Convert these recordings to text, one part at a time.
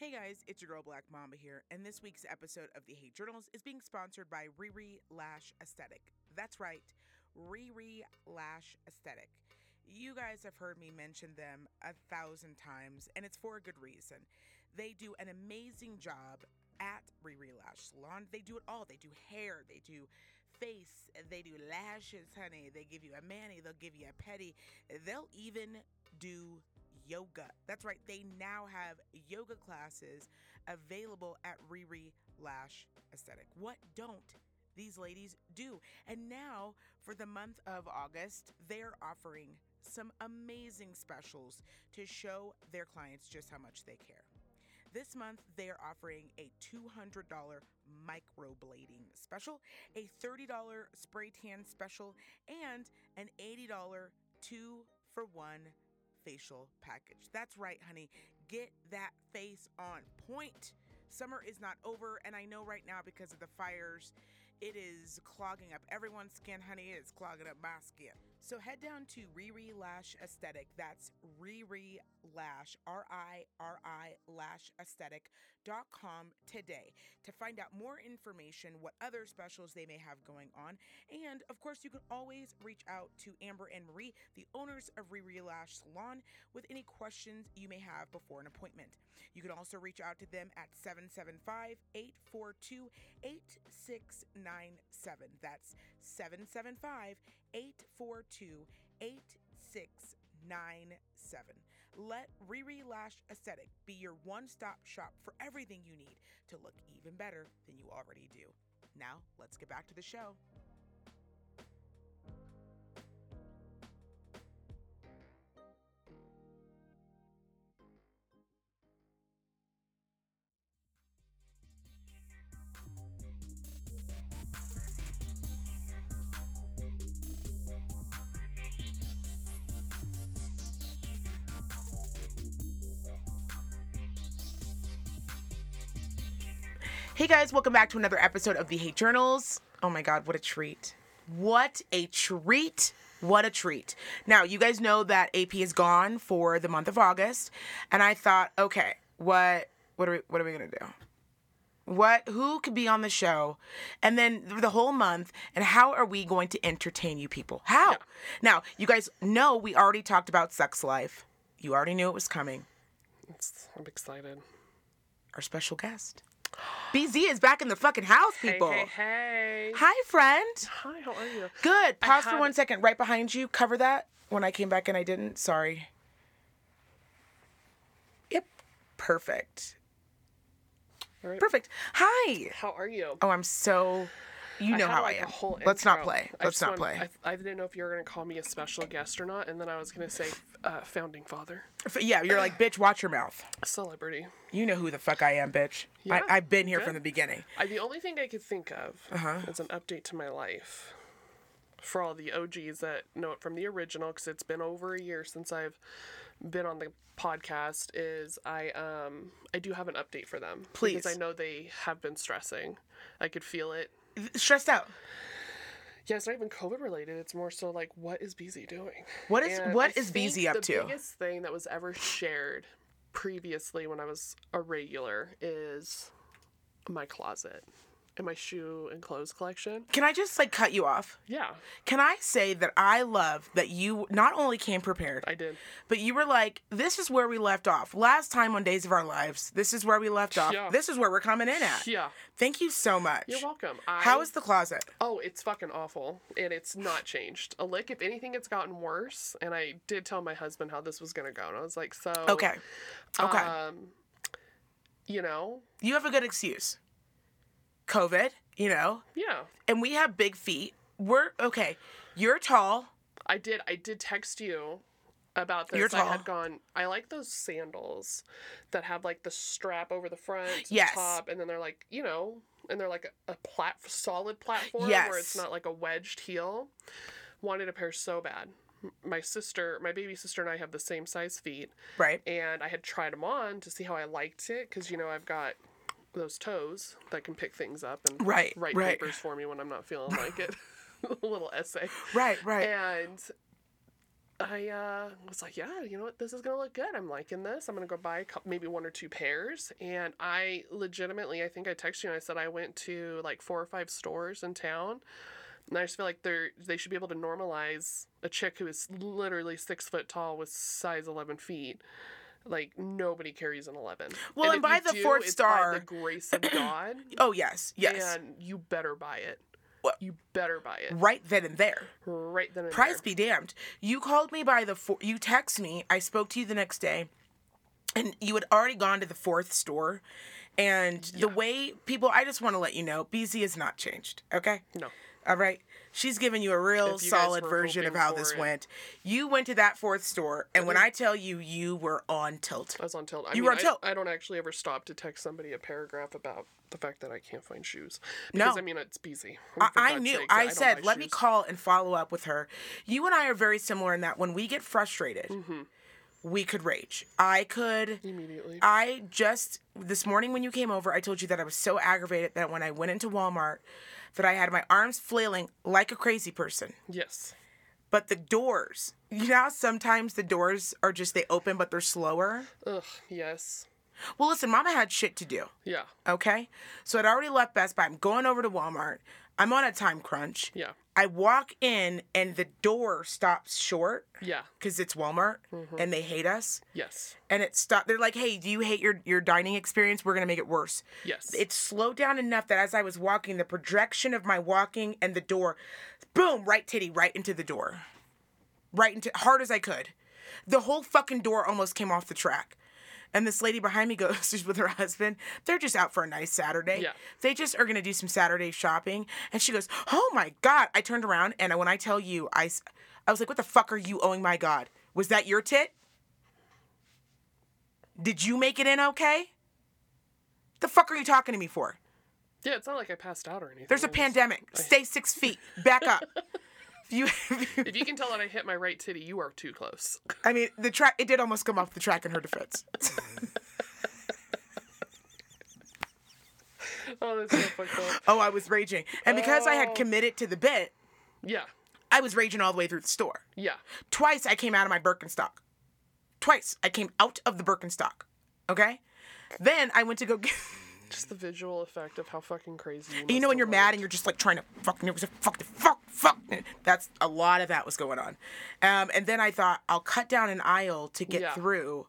Hey guys, it's your girl Black Mamba here, and this week's episode of the Hate Journals is being sponsored by Riri Lash Aesthetic. That's right, Riri Lash Aesthetic. You guys have heard me mention them a thousand times, and it's for a good reason. They do an amazing job at Riri Lash Salon. They do it all. They do hair, they do face, they do lashes, honey. They give you a mani, they'll give you a pedi, they'll even do yoga. That's right, they now have yoga classes available at Riri Lash Aesthetic. What don't these ladies do? And now, for the month of August, they're offering some amazing specials to show their clients just how much they care. This month, they are offering a $200 microblading special, a $30 spray tan special, and an $80 two for one facial package. That's right, honey. Get that face on point. Summer is not over, and I know right now because of the fires, it is clogging up everyone's skin, honey. It is clogging up my skin. So head down to Riri Lash Aesthetic. That's Riri Lash, R I R I Lash Aesthetic.com today to find out more information, what other specials they may have going on. And of course, you can always reach out to Amber and Marie, the owners of Riri Lash Salon, with any questions you may have before an appointment. You can also reach out to them at 775 842 8697. That's 775 842 8697. Let Riri Lash Aesthetic be your one stop shop for everything you need to look even better than you already do. Now, let's get back to the show. Guys, welcome back to another episode of the Hate Journals. Oh my god, what a treat. What a treat. What a treat. Now, you guys know that AP is gone for the month of August, and I thought, okay, what what are we what are we going to do? What who could be on the show and then the whole month and how are we going to entertain you people? How? Now, you guys know we already talked about sex life. You already knew it was coming. It's, I'm excited. Our special guest. BZ is back in the fucking house, people. Hey, hey, hey. Hi, friend. Hi, how are you? Good. Pause for one second. Right behind you. Cover that. When I came back and I didn't. Sorry. Yep. Perfect. Right. Perfect. Hi. How are you? Oh, I'm so. You know had, how like, I am. Let's not play. Let's not wanted- play. I, I didn't know if you were going to call me a special guest or not, and then I was going to say uh, founding father, F- yeah, you're like, bitch, watch your mouth. celebrity. You know who the fuck I am, bitch. Yeah, I, I've been here good. from the beginning. I, the only thing I could think of Uh-huh. as an update to my life for all the OGs that know it from the original, because it's been over a year since I've been on the podcast, is I um I do have an update for them. Please. because I know they have been stressing. I could feel it. Stressed out. Yeah, it's not even COVID related. It's more so like, what is BZ doing? What is And what I is BZ up the to? The biggest thing that was ever shared previously when I was a regular is my closet and my shoe and clothes collection. Can I just like cut you off? Yeah, Can I say that I love that you not only came prepared, I did. but you were like, this is where we left off. Last time on Days of Our Lives, this is where we left off. Yeah. This is where we're coming in at. Yeah, Thank you so much. you're welcome. I, How is the closet? Oh, it's fucking awful, and it's not changed a lick. If anything, it's gotten worse. And I did tell my husband how this was gonna go, and I was like, so Okay. Okay. um, you know, you have a good excuse. COVID, you know, yeah. and we have big feet. We're okay. You're tall. I did. I did text you about this. You're I had gone. I like those sandals that have like the strap over the front, Yes. top, and then they're like you know, and they're like a, a plat solid platform Yes. where it's not like a wedged heel. Wanted a pair so bad. My sister, my baby sister, and I have the same size feet, Right. and I had tried them on to see how I liked it because you know I've got those toes that can pick things up and Right, write right. papers for me when I'm not feeling like it. a little essay. Right. Right. And I uh, was like, yeah, you know what? This is gonna look good. I'm liking this. I'm gonna go buy a couple, maybe one or two pairs. And I legitimately, I think I texted you and I said I went to like four or five stores in town. And I just feel like they're they should be able to normalize a chick who is literally six foot tall with size eleven feet. Like nobody carries an eleven. Well, and if by the do, fourth star- by the grace of God. Oh yes, yes. And you better buy it. What? You better buy it Right then and there. right then and Price there. be damned. You called me by the four. You text me. I spoke to you the next day, and you had already gone to the fourth store. And the way people, I just want to let you know, BZ has not changed. Okay. No. All right. She's giving you a real you solid version of how this it. went. You went to that fourth store, and when I tell you, you were on tilt. I was on tilt. I You mean, were on I, tilt. I don't actually ever stop to text somebody a paragraph about the fact that I can't find shoes. No. I mean, it's busy. I, I knew. sakes, I, don't said, let me call and follow up with her. You and I are very similar in that when we get frustrated, Mm-hmm. we could rage. I could. Immediately. I just this morning when you came over, I told you that I was so aggravated that when I went into Walmart, that I had my arms flailing like a crazy person. yes. But the doors, you know, how sometimes the doors are just they open, but they're slower. Ugh, yes. Well, listen, Mama had shit to do. Yeah. Okay, so I'd already left Best Buy. I'm going over to Walmart. I'm on a time crunch. Yeah. I walk in and the door stops short Yeah. because it's Walmart Mm-hmm. and they hate us. Yes. And it stopped. They're like, "Hey, do you hate your your dining experience? We're gonna make it worse." Yes. It slowed down enough that as I was walking, the projection of my walking and the door, boom, right titty, right into the door, right into hard as I could. The whole fucking door almost came off the track. And this lady behind me goes, she's with her husband. They're just out for a nice Saturday. Yeah. They just are gonna do some Saturday shopping. And she goes, "Oh my god!" I turned around and when I tell you, I, I was like, "What the fuck are you owing my god? Was that your tit? Did you make it in okay? The fuck are you talking to me for? yeah, it's not like I passed out or anything. There's a I pandemic. Stay six feet. Back up. you, If you can tell that I hit my right titty, you are too close. I mean, the track. It did almost come off the track in her defense. oh, that's so fucked up. Oh, I was raging, and because I Oh. had committed to the bit, Yeah. I was raging all the way through the store. Yeah. Twice I came out of my Birkenstock. Twice I came out of the Birkenstock. Okay. Then I went to go get. Just the visual effect of how fucking crazy you you know when you're mad and you're just like trying to fucking it was a fuck the fuck fuck that's a lot of that was going on. Um, and then i thought i'll cut down an aisle to get Yeah. through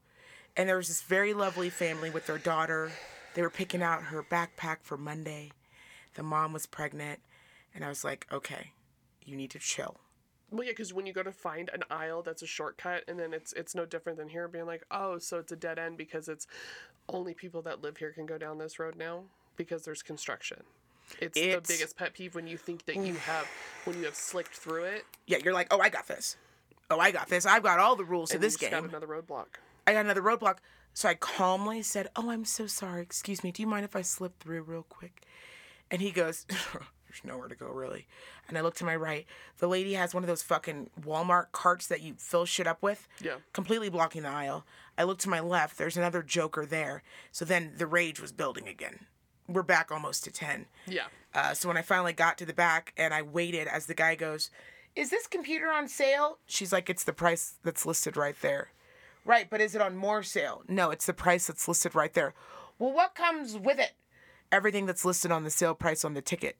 and there was this very lovely family with their daughter. They were picking out her backpack for monday. The mom was pregnant and i was like okay you need to chill. Well, yeah, because when you go to find an aisle that's a shortcut, and then it's it's no different than here being like, oh, so it's a dead end because it's only people that live here can go down this road now because there's construction. It's, It's- the biggest pet peeve when you think that you have when you have slicked through it yeah you're like oh i got this oh i got this i've got all the rules and this you just got another roadblock. I got another roadblock. So I calmly said, Oh, I'm so sorry. Excuse me. Do you mind if I slip through real quick? And he goes, There's nowhere to go, really. And I look to my right. The lady has one of those fucking Walmart carts that you fill shit up with, Yeah. completely blocking the aisle. I look to my left. There's another joker there. So then the rage was building again. We're back almost to 10. Yeah. Uh, so when I finally got to the back and I waited as the guy goes, Is this computer on sale? She's like, It's the price that's listed right there. Right, but is it on more sale? No, it's the price that's listed right there. Well, what comes with it? Everything that's listed on the sale price on the ticket.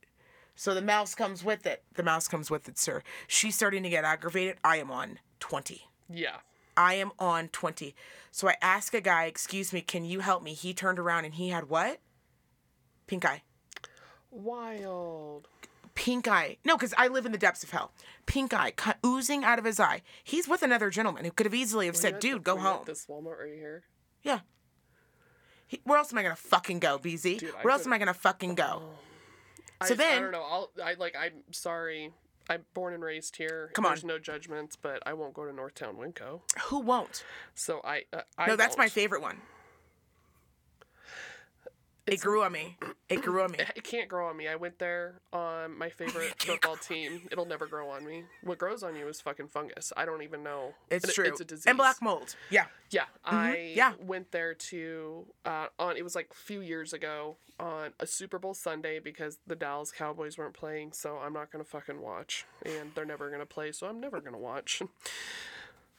So the mouse comes with it. The mouse comes with it, sir. She's starting to get aggravated. I am on 20. Yeah. I am on 20. So I ask a guy, Excuse me, can you help me? He turned around and he had what? Pink eye. Wild. pink eye. No, because I live in the depths of hell. Pink eye cu- oozing out of his eye. He's with another gentleman who could have easily have Were said, "Dude, go were you at home." This Walmart right here. Yeah. He, where else am I gonna fucking go, BZ? Dude, I where else could- am I gonna fucking go? Oh. So I, then- I don't know. I'll I like I'm sorry. I'm born and raised here. Come on. There's no judgments, but I won't go to Northtown Winco. Who won't? So I uh, I No, that's my won't. favorite one. It grew on me. It grew on me. It can't grow on me. I went there on my favorite football team. It'll never grow on me. What grows on you is fucking fungus. I don't even know. It's And true. It's a disease. And black mold. Yeah. Yeah, I Mm-hmm. yeah. went there to uh, on it was like a few years ago on a Super Bowl Sunday because the Dallas Cowboys weren't playing, so I'm not gonna fucking watch, and they're never gonna play, so I'm never gonna watch.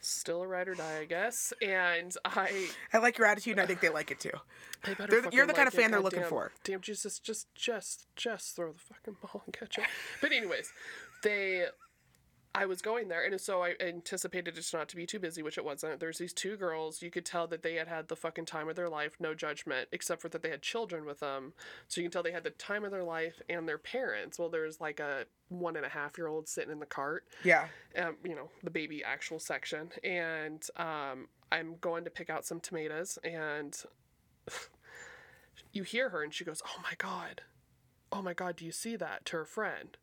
still a ride or die, I guess. And I, I like your attitude, and I think they like it too. they better They're- you're the kind of fan it, they're looking goddamn- for. Damn Jesus, just, just, just throw the fucking ball and catch it. But anyways, they, I was going there, and so I anticipated it not to be too busy, which it wasn't. There's these two girls. You could tell that they had had the fucking time of their life, no judgment, except for that they had children with them. So you can tell they had the time of their life and their parents. Well, there's like a one and a half year old sitting in the cart Yeah. um, you know, the baby actual section. And um, I'm going to pick out some tomatoes, and you hear her, and she goes, "Oh my god, oh my god, do you see that?" To her friend.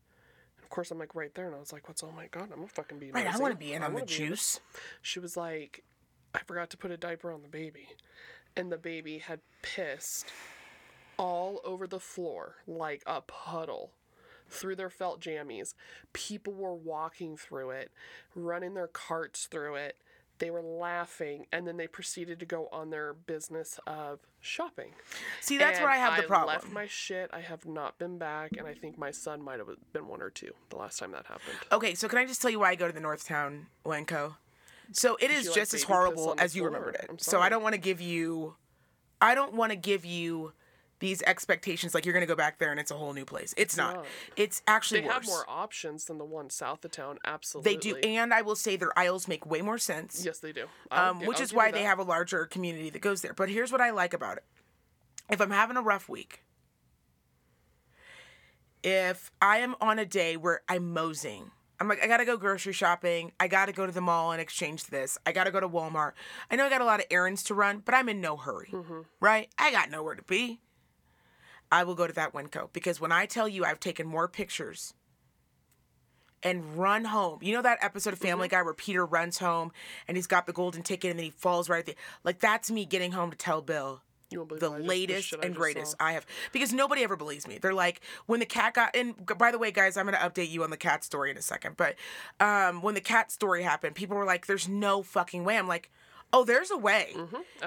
Of course, I'm like right there, and I was like, "What's oh my god? I'm gonna fucking be Right. I want to be in I on the in juice. she was like, I forgot to put a diaper on the baby. And the baby had pissed all over the floor like a puddle through their felt jammies. People were walking through it, running their carts through it. They were laughing, and then they proceeded to go on their business of shopping. See, that's And where I have the problem. I left my shit. I have not been back, and I think my son might have been one or two the last time that happened. Okay, so can I just tell you why I go to the Northtown Winco? So it is you like just as horrible as you floor? remembered it. So I don't want to give you, I don't want to give you these expectations like you're gonna go back there and it's a whole new place. It's, not. It's actually They worse. have more options than the one south of town. Absolutely. They do, and I will say their aisles make way more sense. Yes, they do. Um, which I'll is why they have a larger community that goes there. But here's what I like about it: if I'm having a rough week, if I am on a day where I'm moseying, I'm like, I gotta go grocery shopping. I gotta go to the mall and exchange this. I gotta go to Walmart. I know I got a lot of errands to run, but I'm in no hurry, right? I got nowhere to be. I will go to that Winco because when I tell you I've taken more pictures and run home. You know that episode of Family Guy where Peter runs home and he's got the golden ticket and then he falls right at the like that's me getting home to tell Bill the just- latest shit I and greatest. I have because nobody ever believes me. They're like when the cat got and by the way guys, I'm going to update you on the cat story in a second. But um when the cat story happened, people were like there's no fucking way. I'm like, "Oh, there's a way.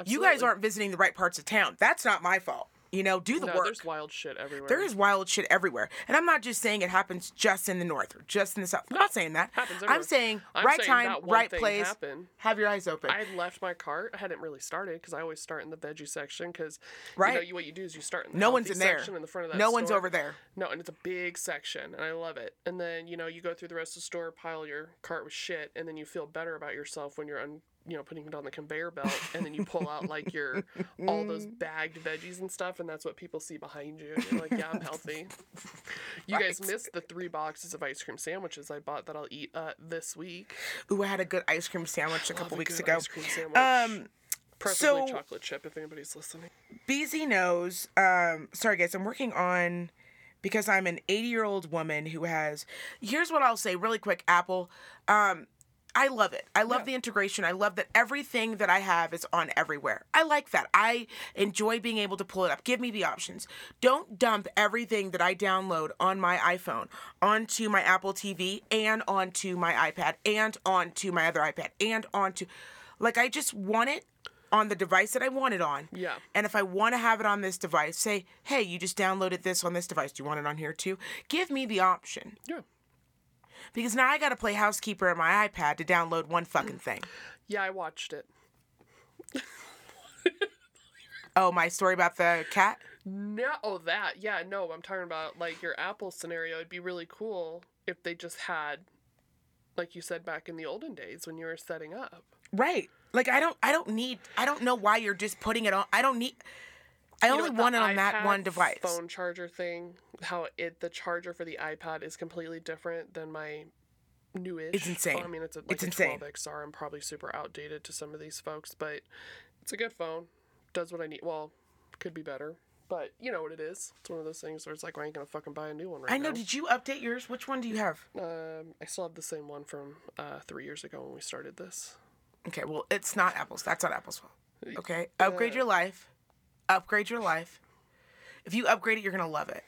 You guys Mm-hmm. aren't visiting the right parts of town. That's not my fault. You know, do the No, work." there's wild shit everywhere. There is wild shit everywhere. And I'm not just saying it happens just in the north or just in the south. I'm not saying that. happens I'm saying I'm right saying time, right place. happened. Have your eyes open. I had left my cart. I hadn't really started because I always start in the veggie section because Right. you know you, what you do is you start in the no one's in there. section in the front of that no one's over there. No, and it's a big section, and I love it. And then you know you go through the rest of the store, pile your cart with shit, and then you feel better about yourself when you're on, you know, putting it on the conveyor belt, and then you pull out like your all those bagged veggies and stuff, and that's what people see behind you. And you're like, yeah, I'm healthy. You guys missed the three boxes of ice cream sandwiches I bought that I'll eat uh, this week. Ooh, I had a good ice cream sandwich a couple a weeks good ago. Ice cream sandwich. Um, Preferably so- chocolate chip if anybody's listening. BZ knows. Um, sorry guys, I'm working on because I'm an 80 year old woman who has. Here's what I'll say really quick. Apple. Um, I love it. I love Yeah. the integration. I love that everything that I have is on everywhere. I like that. I enjoy being able to pull it up. Give me the options. Don't dump everything that I download on my iPhone onto my Apple TV and onto my iPad and onto my other iPad and onto. Like, I just want it on the device that I want it on. Yeah. And if I want to have it on this device, say, hey, you just downloaded this on this device. Do you want it on here too? Give me the option. Yeah. Because now I got to play housekeeper on my iPad to download one fucking thing. Yeah, I watched it. Oh, my story about the cat? No, oh that. Yeah, no, I'm talking about like your Apple scenario. It'd be really cool if they just had, like you said back in the olden days when you were setting up. Right. Like I don't I don't need I don't know why you're just putting it on. I don't need I You only the want it on that one device. Phone charger thing. How it the charger for the iPad is completely different than my newish. It's insane. Well, I mean, it's a, like It's a insane. 12 XR. I'm probably super outdated to some of these folks, but it's a good phone. Does what I need. Well, could be better. But you know what it is. It's one of those things where it's like, I ain't gonna fucking buy a new one right now. I know. now. Did you update yours? Which one do you have? Um, I still have the same one from uh, three years ago when we started this. Okay, well, it's not Apple's. That's not Apple's fault. Okay? Upgrade your life. Upgrade your life. If you upgrade it, you're to love it.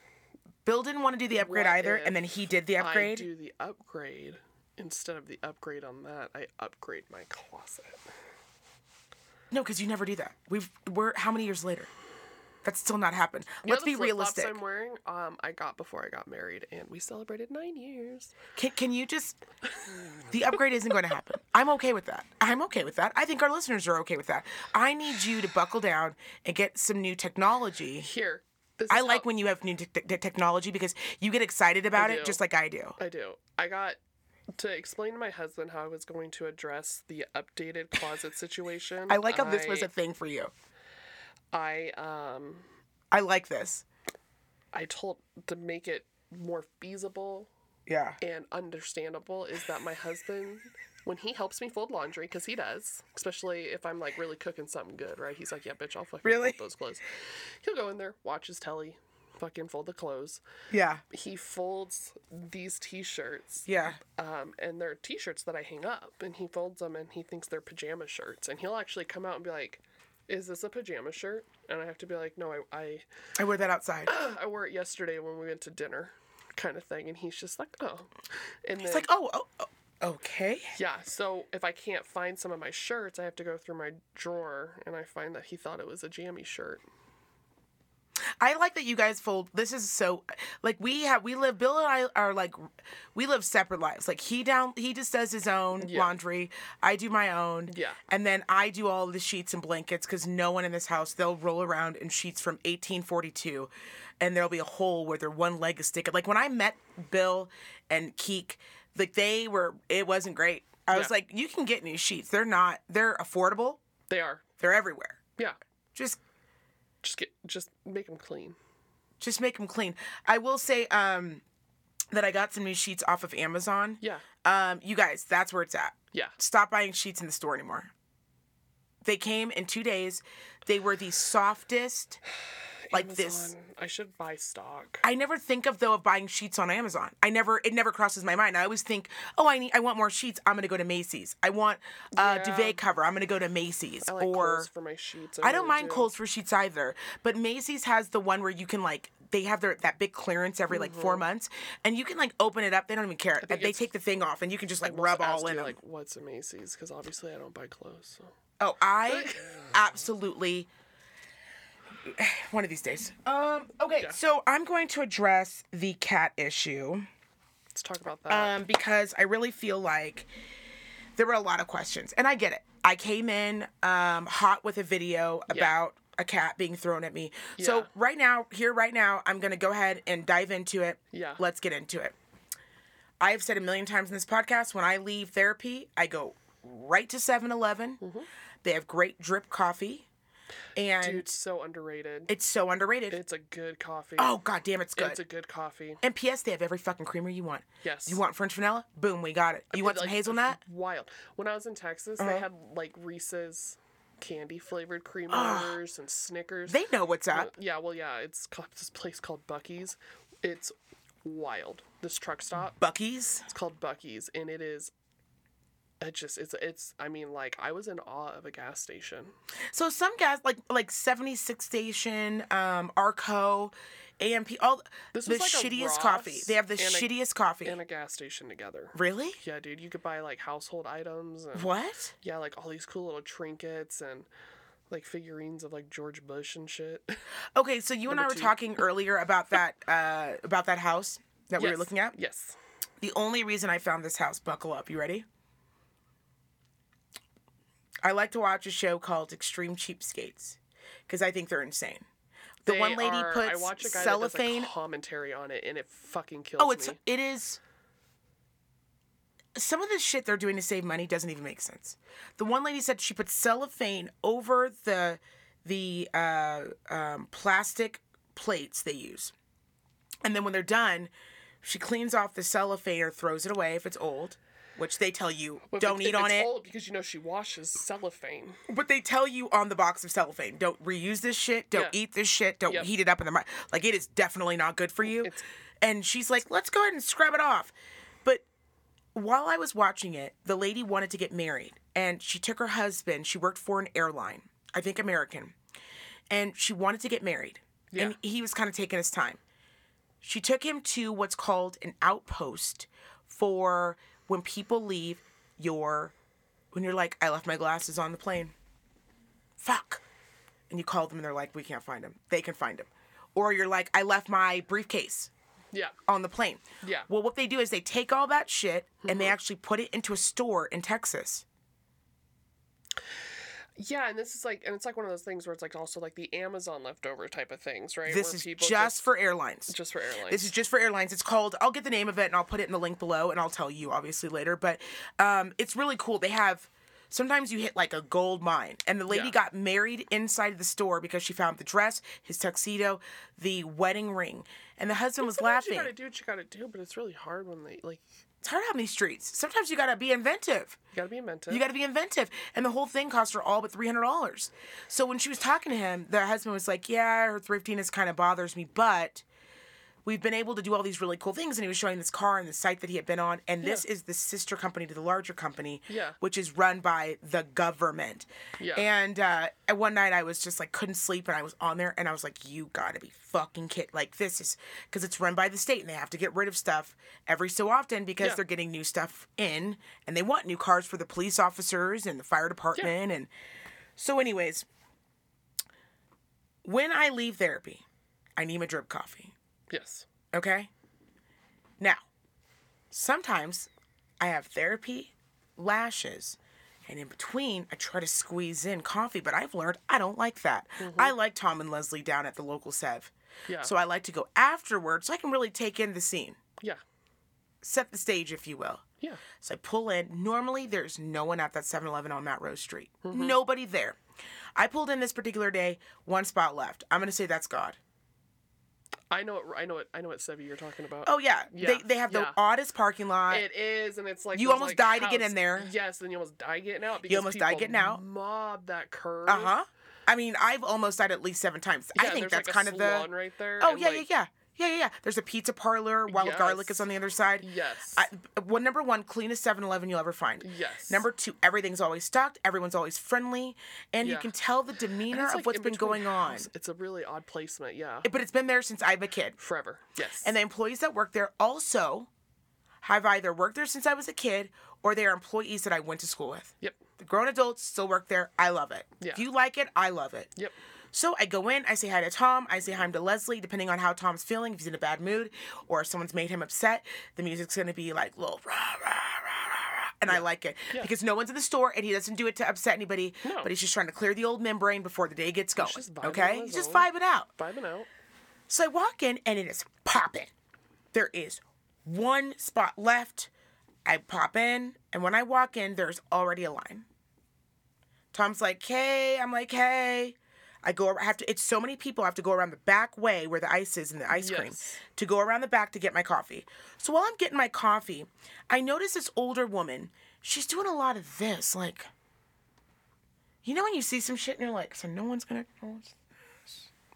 Bill didn't want to do the upgrade What either, and then he did the upgrade. I do the upgrade instead of the upgrade on that. I upgrade my closet. No, because you never do that. We've we're how many years later? That's still not happened. You Let's the be realistic. I'm wearing, um, I got before I got married, and we celebrated nine years. Can, can you just the upgrade isn't going to happen i'm okay with that i'm okay with that i think our listeners are okay with that i need you to buckle down and get some new technology Here, i like how- when you have new te- te- technology because you get excited about it just like i do I do. I got to explain to my husband how I was going to address the updated closet situation. i like how this was a thing for you I um i like this. I told to make it more feasible yeah. and understandable is that my husband when he helps me fold laundry because he does especially if i'm like really cooking something good right? He's like yeah bitch i'll fucking Really? fold those clothes. He'll go in there watch his telly fucking fold the clothes. Yeah. He folds these t-shirts yeah. um, and they're t-shirts that i hang up and he folds them and he thinks they're pajama shirts and he'll actually come out and be like is this a pajama shirt? And i have to be like no i i, i wear that outside. I wore it yesterday when we went to dinner kind of thing. And he's just like oh. And it's then like oh, oh, oh okay. Yeah, so if I can't find some of my shirts, I have to go through my drawer and I find that he thought it was a jammy shirt. I like that you guys fold. This is so like we have we live. Bill and I are like we live separate lives. Like he down he just does his own Yeah. laundry. I do my own. Yeah. And then I do all the sheets and blankets because no one in this house they'll roll around in sheets from 1842, and there'll be a hole where their one leg is sticking. Like when I met Bill and Keek, like they were it wasn't great. I was like, you can get new sheets. They're not. They're affordable. They are. They're everywhere. Yeah. Just Just get just make them clean. just make them clean. I will say um that I got some new sheets off of Amazon. Yeah. Um, you guys, that's where it's at. Yeah. Stop buying sheets in the store anymore. They came in two days. They were the softest, like this. I should buy stock. I never think of though of buying sheets on Amazon. I never it never crosses my mind. I always think, oh, I need I want more sheets. I'm gonna go to Macy's. I want a Yeah. duvet cover. I'm gonna go to Macy's. I like or Kohl's for my sheets. I don't really mind do. Kohl's for sheets either, but Macy's has the one where you can like they have their that big clearance every like four months, and you can like open it up. They don't even care. Mm-hmm. They take the thing off, and you can just like I rub all in you, like what's a Macy's because obviously I don't buy clothes. So. oh, I absolutely one of these days. Um. Okay, Yeah. so I'm going to address the cat issue. Let's talk about that. um, because I really feel like there were a lot of questions, and I get it. I came in um, hot with a video about a cat being thrown at me. Yeah. So right now, here, right now, I'm gonna go ahead and dive into it. Yeah. Let's get into it. I have said a million times in this podcast when I leave therapy, I go right to 7 Eleven. Mm-hmm. They have great drip coffee, and Dude, it's so underrated. it's so underrated. It's a good coffee. oh, god damn, it's good. It's a good coffee. and P.S. They have every fucking creamer you want. Yes. You want French vanilla? Boom, we got it. You want some hazelnut? Wild. When I was in Texas, Uh-huh. they had like Reese's candy flavored creamers and Snickers. They know what's up. yeah, well, yeah, it's called this place called Buc-ee's. It's wild. This truck stop. Buc-ee's. It's called Buc-ee's, and it is. It just it's it's. I mean, like I was in awe of a gas station. So some gas like like 76 station, um, Arco, AMP, all This the like shittiest coffee. They have the and a- shittiest coffee. and a gas station together. really? Yeah, dude, you could buy like household items and What? yeah, like all these cool little trinkets and like figurines of like George Bush and shit. Okay, so you and I were two. talking earlier about that uh about that house that we were looking at. Yes. The only reason I found this house, buckle up, you ready? I like to watch a show called Extreme Cheapskates because I think they're insane. The They one lady are- puts I watch a guy cellophane that does a commentary on it, and it fucking kills me. Oh, it's me. it is. Some of the shit they're doing to save money doesn't even make sense. The one lady said she put cellophane over the the uh, um, plastic plates they use, and then when they're done, she cleans off the cellophane or throws it away if it's old, which they tell you If don't eat on it. because you know she washes cellophane. But they tell you on the box of cellophane, don't reuse this shit, don't Yeah. eat this shit, don't Yep. heat it up in the mi- like it is definitely not good for you. It's- and she's like, "Let's go ahead and scrub it off." But while I was watching it, the lady wanted to get married, and she took her husband. She worked for an airline, I think American, and she wanted to get married, Yeah. and he was kind of taking his time. She took him to what's called an outpost for when people leave your when you're like, I left my glasses on the plane. Fuck. and you call them and they're like, we can't find them. They can find them. Or you're like, I left my briefcase Yeah. on the plane. Yeah. Well, what they do is they take all that shit and they mm-hmm. actually put it into a store in Texas. Yeah, and this is like, and it's like one of those things where it's like also like the Amazon leftover type of things, right? This Where is people just for airlines. just for airlines. This is just for airlines. It's called. I'll get the name of it and I'll put it in the link below, and I'll tell you obviously later. But um, it's really cool. They have. Sometimes you hit like a gold mine, and the lady Yeah. got married inside of the store because she found the dress, his tuxedo, the wedding ring, and the husband was laughing. You gotta do what you gotta do, but it's really hard when they like. It's hard in these streets. Sometimes you gotta be inventive. You gotta be inventive. You got to be inventive. And the whole thing cost her all but $300. So when she was talking to him, the husband was like, Yeah, her thriftiness kind of bothers me, but we've been able to do all these really cool things. And he was showing this car and the site that he had been on. And this is the sister company to the larger company, Yeah. which is run by the government. Yeah. And uh, one night I was just like, couldn't sleep. And I was on there and I was like, You got to be fucking kid. Like, this is because it's run by the state and they have to get rid of stuff every so often because Yeah. they're getting new stuff in and they want new cars for the police officers and the fire department and so anyways when i leave therapy i need my drip coffee yes. okay now sometimes i have therapy lashes and in between i try to squeeze in coffee but i've learned i don't like that mm-hmm. i like tom and leslie down at the local sev Yeah. so i like to go afterwards so i can really take in the scene Yeah. set the stage if you will Yeah. so I pull in. Normally, there's no one at that 7 Eleven on that Rose Street. Mm-hmm. Nobody there. I pulled in this particular day, one spot left. I'm going to say that's God. I know it. I know it. I know what Sevi you're talking about. Oh, yeah. Yeah, They, they have the yeah. oddest parking lot. It is, and it's like You almost like, die to get in there. Yes, and you almost die getting out. Because you almost die getting out. Mob that curve. uh huh. I mean, I've almost died at least seven times. I think that's like, kind of the. right there. Oh, yeah, like, yeah, yeah. Yeah, yeah, yeah. There's a pizza parlor. Wild Garlic is on the other side. Yes. I, one number one, cleanest 7-Eleven you'll ever find. Yes. Number two, everything's always stocked. Everyone's always friendly, and you can tell the demeanor of like, what's been going on. It's a really odd placement. Yeah. But it's been there since I'm a kid. Forever. Yes. And the employees that work there also have either worked there since I was a kid or they are employees that I went to school with. Yep. The grown adults still work there. I love it. Yeah. If you like it, I love it. Yep. So I go in, I say hi to Tom, I say hi to Leslie, depending on how Tom's feeling. If he's in a bad mood or if someone's made him upset, the music's gonna be like little rah rah rah rah rah, and I like it Yeah. because no one's in the store and he doesn't do it to upset anybody. No. But he's just trying to clear the old membrane before the day gets going. vibing okay, he's just vibing out. Vibing out. So I walk in and it is popping. There is one spot left. I pop in, and when I walk in, there's already a line. Tom's like, "Hey," I'm like, "Hey." I go. I have to. It's so many people. I have to go around the back way where the ice is and the ice cream Yes. to go around the back to get my coffee. So while I'm getting my coffee, I notice this older woman. She's doing a lot of this, like. You know when you see some shit and you're like, so no one's gonna. no one's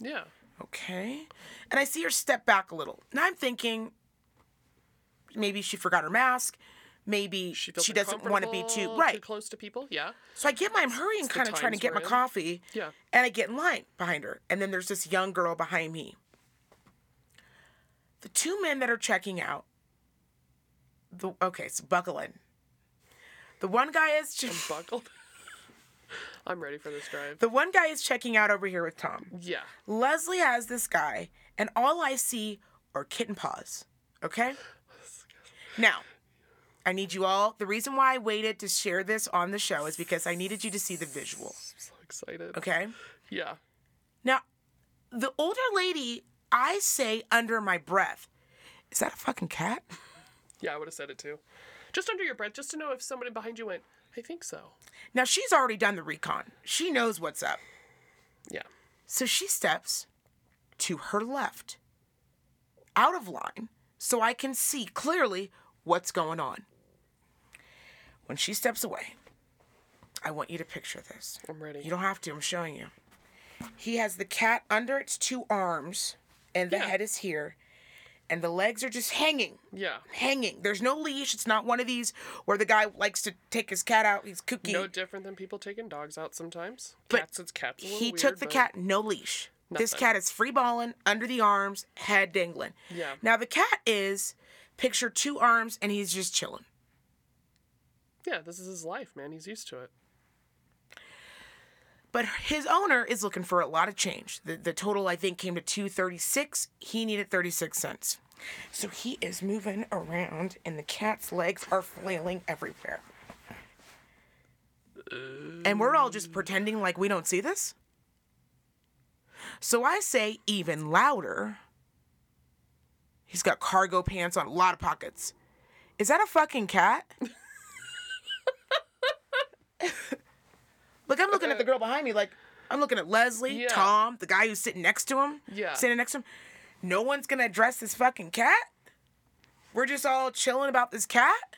Yeah. okay. And I see her step back a little. And I'm thinking maybe she forgot her mask. Maybe she, feels doesn't want to be too right. Too close to people. Yeah. So I get my I'm hurrying the kind of trying to get my in. coffee. Yeah. And I get in line behind her. And then there's this young girl behind me. The two men that are checking out. The okay, so buckle in. The one guy is just, Buckled. I'm ready for this drive. the one guy is checking out over here with Tom. Yeah. Leslie has this guy, and all I see are kitten paws. Okay? Now, I need you all. The reason why I waited to share this on the show is because I needed you to see the visual. I'm so excited. Okay? Yeah. Now, the older lady, I say under my breath, is that a fucking cat? Yeah, I would have said it too. Just under your breath, just to know if somebody behind you went, I think so. Now, she's already done the recon. She knows what's up. Yeah. So she steps to her left, out of line, so I can see clearly what's going on. When she steps away, I want you to picture this. I'm ready. You don't have to, I'm showing you. He has the cat under its two arms, and the Yeah. head is here, and the legs are just hanging. Yeah. Hanging. There's no leash. It's not one of these where the guy likes to take his cat out. He's kooky. No different than people taking dogs out sometimes. But cats, it's cats. he weird, took the but- cat no leash this cat is free balling under the arms head dangling Yeah. now the cat is picture two arms and he's just chilling Yeah, this is his life, man. He's used to it. But his owner is looking for a lot of change. The, the total I think came to 236. He needed 36 cents. So he is moving around and the cat's legs are flailing everywhere. And we're all just pretending like we don't see this. So I say even louder. He's got cargo pants on, a lot of pockets. Is that a fucking cat? Look, I'm looking at the girl behind me, like I'm looking at Leslie, Yeah. Tom, the guy who's sitting next to him. Yeah. Sitting next to him. No one's gonna address this fucking cat. We're just all chilling about this cat.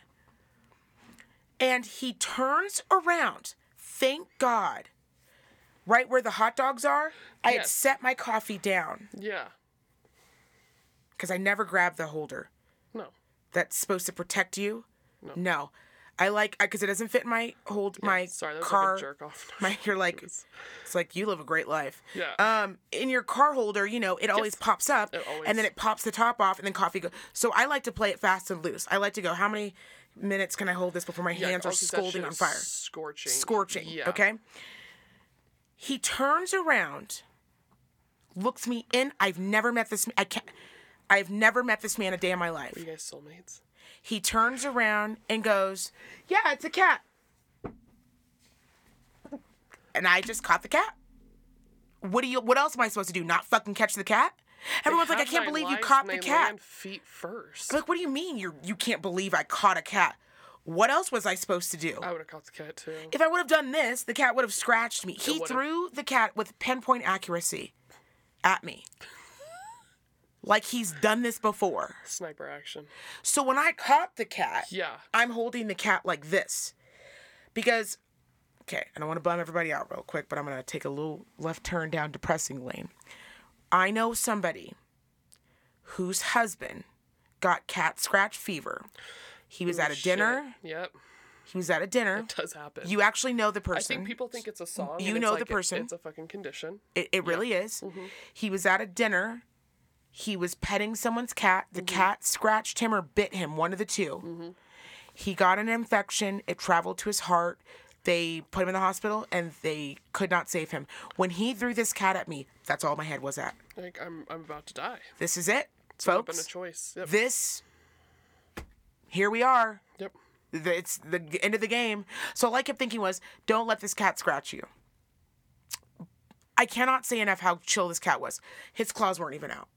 And he turns around. Thank God. Right where the hot dogs are, I had set my coffee down Yeah. because I never grab the holder No. that's supposed to protect you. No. no. I like because it doesn't fit my hold my Sorry, that car. like a jerk off. My you're like it's like you live a great life. Yeah. Um, in your car holder, you know, it always Yes. pops up, It always- and then it pops the top off, and then coffee goes. So I like to play it fast and loose. I like to go. How many minutes can I hold this before my Yeah, hands are scalding on fire? Scorching. Scorching. Yeah. Okay. He turns around, looks me in. I've never met this. I can't. I've never met this man a day in my life. Are you guys soulmates? He turns around and goes, Yeah, it's a cat. And I just caught the cat. What do you what else am I supposed to do? Not fucking catch the cat? Everyone's like, I can't believe you caught the cat. feet first. Like, what do you mean you you can't believe I caught a cat? What else was I supposed to do? I would have caught the cat too. If I would have done this, the cat would have scratched me. He would've. threw the cat with pinpoint accuracy at me. Like he's done this before. Sniper action. So when I caught the cat, Yeah. I'm holding the cat like this. Because, okay, I don't want to bum everybody out real quick, but I'm going to take a little left turn down depressing lane. I know somebody whose husband got cat scratch fever. He was at a Shit. dinner. Yep. He was at a dinner. It does happen. You actually know the person. I think people think it's a song. You and it's know the like person. it's a fucking condition. It, it really is. Mm-hmm. He was at a dinner. He was petting someone's cat. The Mm-hmm. cat scratched him or bit him, one of the 2 He got an infection. It traveled to his heart. They put him in the hospital and they could not save him. When he threw this cat at me, that's all my head was at. Like I'm, I'm about to die. This is it, a folks. choice. Yep. This, here we are. yep. It's the end of the game. So all I kept thinking was, don't let this cat scratch you. I cannot say enough how chill this cat was. His claws weren't even out.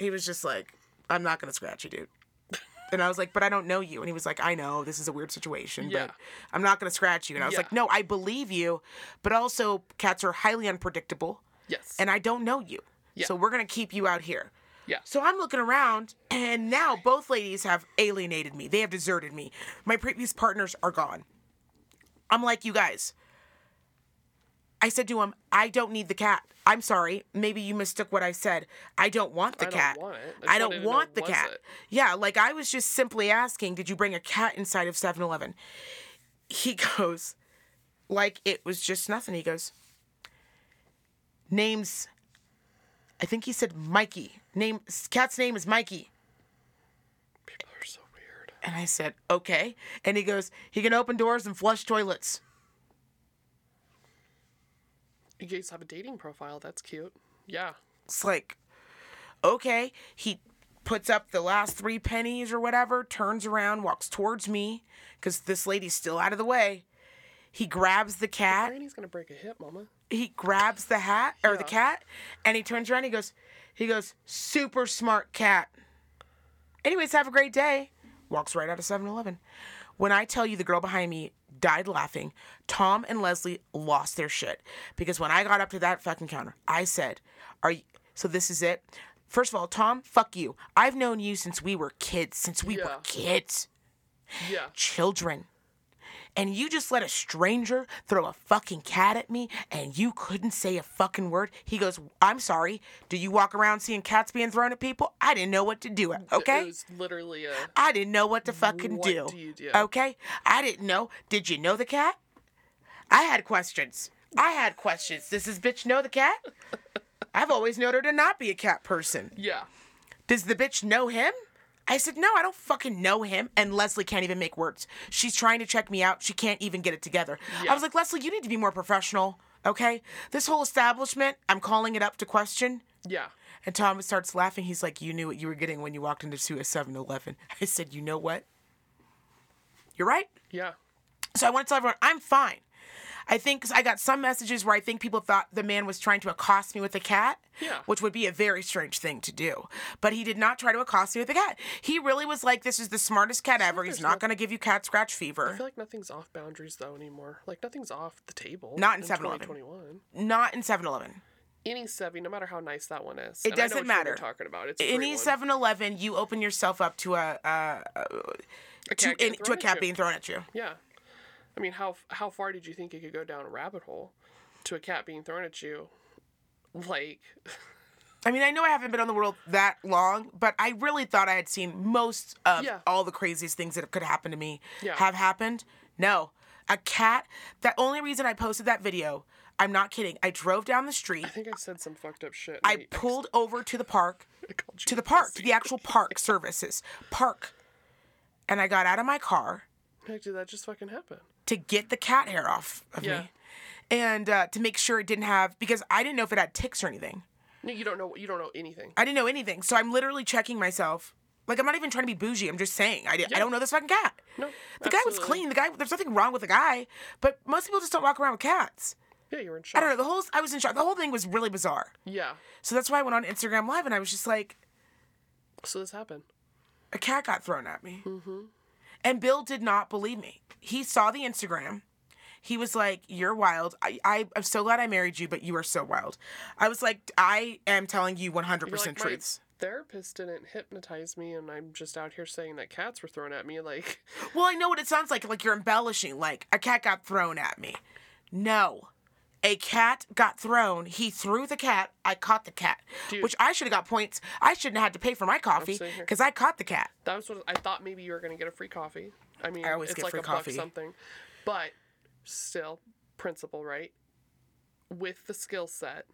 He was just like, I'm not gonna scratch you, dude. And I was like, but I don't know you. And he was like, I know this is a weird situation, Yeah. but I'm not gonna scratch you. And I was Yeah. like, no, I believe you, but also cats are highly unpredictable, Yes. and I don't know you. Yeah. So we're gonna keep you out here. yeah. So I'm looking around, and now both ladies have alienated me. They have deserted me. My previous partners are gone. I'm like, you guys. I said to him, I don't need the cat. I'm sorry. Maybe you mistook what I said. I don't want the I don't cat. want it. I I don't want the cat. it? Yeah, like I was just simply asking, did you bring a cat inside of 7 Eleven? He goes, like it was just nothing. He goes, names, I think he said Mikey. Name, cat's name is Mikey. People are so weird. And I said, okay. And he goes, he can open doors and flush toilets. You guys have a dating profile. That's cute. Yeah. It's like, okay. He puts up the last three pennies or whatever, turns around, walks towards me, because this lady's still out of the way. He grabs the cat. Granny's gonna break a hip, Mama. He grabs the hat or the cat, and he turns around. He goes, he goes, super smart cat. Anyways, have a great day. Walks right out of 7-Eleven. When I tell you the girl behind me died laughing, Tom and Leslie lost their shit because when I got up to that fucking counter, I said, "Are you?" So this is it. First of all, Tom, fuck you. I've known you since we were kids. Since we were kids Yeah. children. And you just let a stranger throw a fucking cat at me and you couldn't say a fucking word? He goes, I'm sorry. Do you walk around seeing cats being thrown at people? I didn't know what to do. Okay? It was literally a. I didn't know what to fucking What do. do do? Okay? I didn't know. Did you know the cat? I had questions. I had questions. Does this bitch know the cat? I've always known her to not be a cat person. Yeah. Does the bitch know him? I said, no, I don't fucking know him. And Leslie can't even make words. She's trying to check me out. She can't even get it together. I was like, Leslie, you need to be more professional Okay? This whole establishment, I'm calling it up to question. Yeah. And Thomas starts laughing. He's like, You knew what you were getting when you walked into a 7 Eleven. I said, You know what? You're right. Yeah. So I want to tell everyone, I'm fine. I think I got some messages where I think people thought the man was trying to accost me with a cat, Yeah. which would be a very strange thing to do. But he did not try to accost me with a cat. He really was like, "This is the smartest cat ever. He's not no- going to give you cat scratch fever." I feel like nothing's off boundaries though anymore. Like nothing's off the table. Not in 7-Eleven. Not in 7-Eleven. Any Seven, no matter how nice that one is. It and doesn't matter. Talking about it's Any one. 7-Eleven, you open yourself up to a, a, a A to, cat in, to a cat being thrown at you. Yeah. I mean, how how far did you think it could go down a rabbit hole to a cat being thrown at you? Like, I mean, I know I haven't been on the world that long, but I really thought I had seen most of Yeah. all the craziest things that could happen to me Yeah. have happened. No, a cat. The only reason I posted that video, I'm not kidding. I drove down the street. I think I said some fucked up shit. I pulled over to the park, I called you to the park, to the actual park services, park, and I got out of my car Like, did that just fucking happen? To get the cat hair off of Yeah. me, and uh, to make sure it didn't have because I didn't know if it had ticks or anything. No, you don't know. You don't know anything. I didn't know anything. So I'm literally checking myself. Like I'm not even trying to be bougie. I'm just saying I, di- I don't know this fucking cat. No. The guy was clean. The guy there's nothing wrong with the guy, but most people just don't walk around with cats. Yeah, you were in I don't know. The whole I was in shock. The whole thing was really bizarre. Yeah. So that's why I went on Instagram Live and I was just like, So this happened. a cat got thrown at me. Mm-hmm. And Bill did not believe me. He saw the Instagram. He was like, "You're wild. I, I I'm so glad I married you, but you are so wild." I was like, "I am telling you 100 You're percent like, my truths." therapist didn't hypnotize me, and I'm just out here saying that cats were thrown at me. Like, Well, I know what it sounds like. Like you're embellishing. Like a cat got thrown at me. No. A cat got thrown. He threw the cat. I caught the cat. Dude. Which I should have got points. I shouldn't have had to pay for my coffee because I caught the cat. that was what I thought. Maybe you were gonna get a free coffee. I mean, I always it's get like free a buck something, but still, principle, right? With the skill set,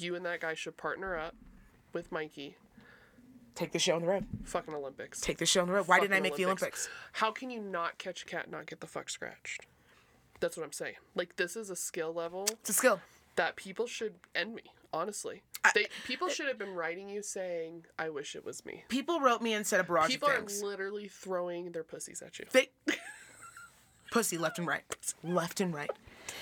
you and that guy should partner up with Mikey. Take the show on the road. Fucking Olympics. Take the show on the road. Why didn't I Fucking make the Olympics? How can you not catch a cat and not get the fuck scratched? That's what I'm saying. Like this is a skill level It's a skill. that people should envy. Honestly, they people should have been writing you saying, "I wish it was me." People wrote me and said a barrage People are literally throwing their pussies at you. They pussy left and right, left and right.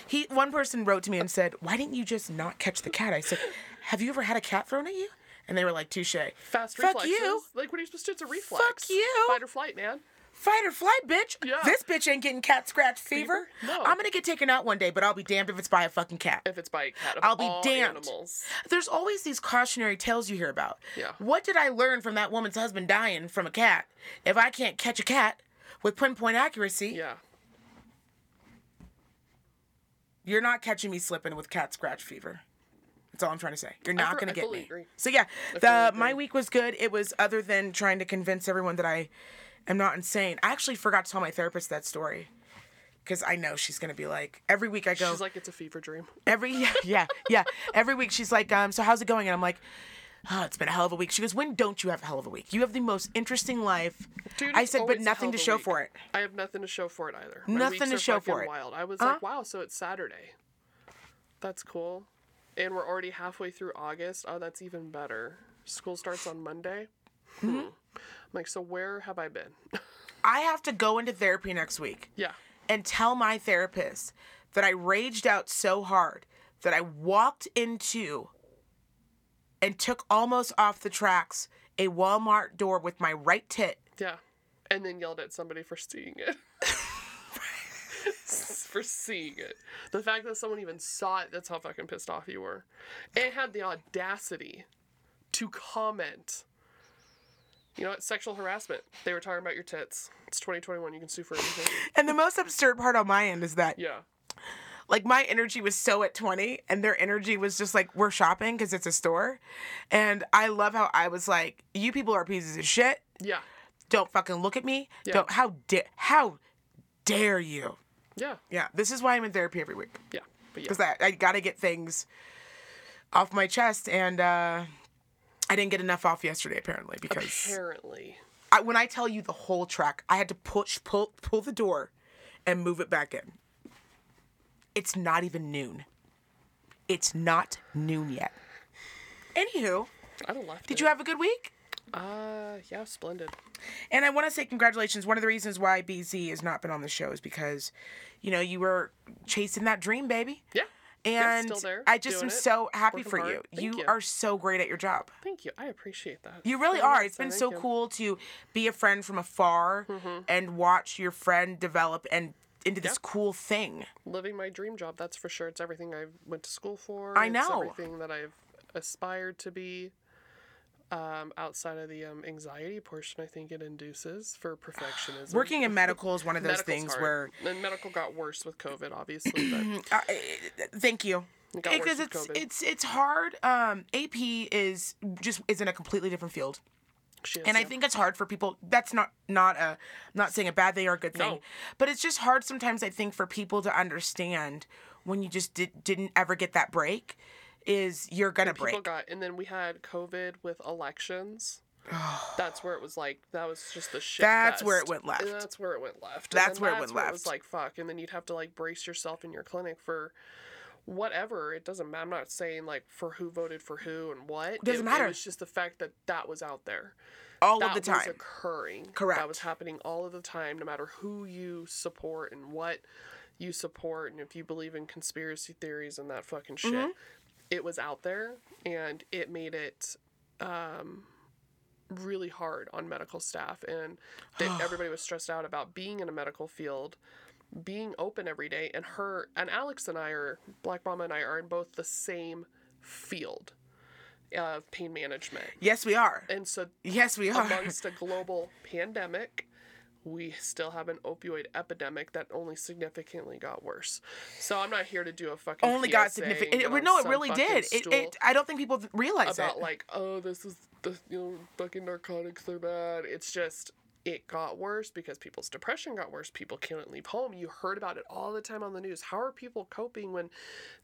He one person wrote to me and said, "Why didn't you just not catch the cat?" I said, "Have you ever had a cat thrown at you?" And they were like, "Touche." Fast Fuck reflexes. you. Like what are you supposed to do? It's a reflex. you. Fight or flight, man. Fight or flight, bitch. Yeah. This bitch ain't getting cat scratch fever. No. I'm gonna get taken out one day, but I'll be damned if it's by a fucking cat. If it's by a cat, I'll be damned. Animals. There's always these cautionary tales you hear about. Yeah. What did I learn from that woman's husband dying from a cat? If I can't catch a cat with pinpoint accuracy, Yeah. you're not catching me slipping with cat scratch fever. That's all I'm trying to say. You're not gonna get me. agree. So yeah, the my week was good. It was other than trying to convince everyone that I am not insane. I actually forgot to tell my therapist that story. Because I know she's gonna be like every week I go She's like, it's a fever dream. every yeah, yeah yeah every week she's like um so how's it going and I'm like oh it's been a hell of a week she goes when don't you have a hell of a week you have the most interesting life Dude, I said but nothing to show week. for it I have nothing to show for it either. My Nothing weeks to are show for it. Wild. I was Huh? like, wow, so it's Saturday. That's cool. And we're already halfway through August. Oh, that's even better. School starts on Monday. Mm-hmm. I'm like, so where have I been? I have to go into therapy next week yeah. and tell my therapist that I raged out so hard that I walked into and took almost off the tracks a Walmart door with my right tit. Yeah. And then yelled at somebody for seeing it. for seeing it. The fact that someone even saw it, that's how fucking pissed off you were. And had the audacity to comment. You know what? Sexual harassment. They were talking about your tits. It's 2021. You can sue for anything. And the most absurd part on my end is that Yeah. like my energy was so at 20 and their energy was just like we're shopping because it's a store and i love how i was like you people are pieces of shit Yeah. don't fucking look at me Yeah. don't how dare how dare you Yeah. yeah this is why i'm in therapy every week Yeah. But yeah. because I, I gotta get things off my chest and uh i didn't get enough off yesterday apparently because Apparently. I, when i tell you the whole track i had to push pull pull the door and move it back in it's not even noon. It's not noon yet. Anywho, I don't left. did you have a good week? Uh, yeah, splendid. And I want to say congratulations. One of the reasons why BZ has not been on the show is because, you know, you were chasing that dream, baby. Yeah. And there, I just am so happy for hard. you. You you. are so great at your job. Thank you. I appreciate that. You really are. It's been Thank so you. cool to be a friend from afar mm-hmm. and watch your friend develop and into this Yep. cool thing. Living my dream job. That's for sure. It's everything I went to school for. I It's know. everything that I've aspired to be. Um, outside of the um, anxiety portion, I think it induces for perfectionism. Working in medical is one of those Medical's things hard. where and medical got worse with COVID, obviously. But uh, thank you. It Because with it's COVID. it's it's hard. Um, AP is just is in a completely different field. is, and I yeah. think it's hard for people. That's not not a not saying a bad thing or a good thing, No. but it's just hard sometimes. I think for people to understand when you just did, didn't ever get that break, is you're gonna people break. got, and then we had COVID with elections. that's where it was like that was just the shit. That's where it went left. And that's where it went left. That's where it that's went It was like fuck, and then you'd have to like brace yourself in your clinic for whatever. It doesn't. matter. I'm not saying like for who voted for who and what. It doesn't it, matter. It's just the fact that that was out there. all that of the time. was occurring. Correct. That was happening all of the time, no matter who you support and what you support, and if you believe in conspiracy theories and that fucking shit. Mm-hmm. It was out there, and it made it um, really hard on medical staff, and they, everybody was stressed out about being in a medical field. Being open every day, and her and Alex and I are Black Mama and I are in both the same field of pain management. yes, we are. And so Yes, we are. amongst a global pandemic, we still have an opioid epidemic that only significantly got worse. So I'm not here to do a fucking Only got significant. It, no, it really did. It, it. I don't think people realize about it. like, oh, this is the you know fucking narcotics they're bad. It's just it got worse because people's depression got worse. People couldn't leave home. You heard about it all the time on the news. How are people coping when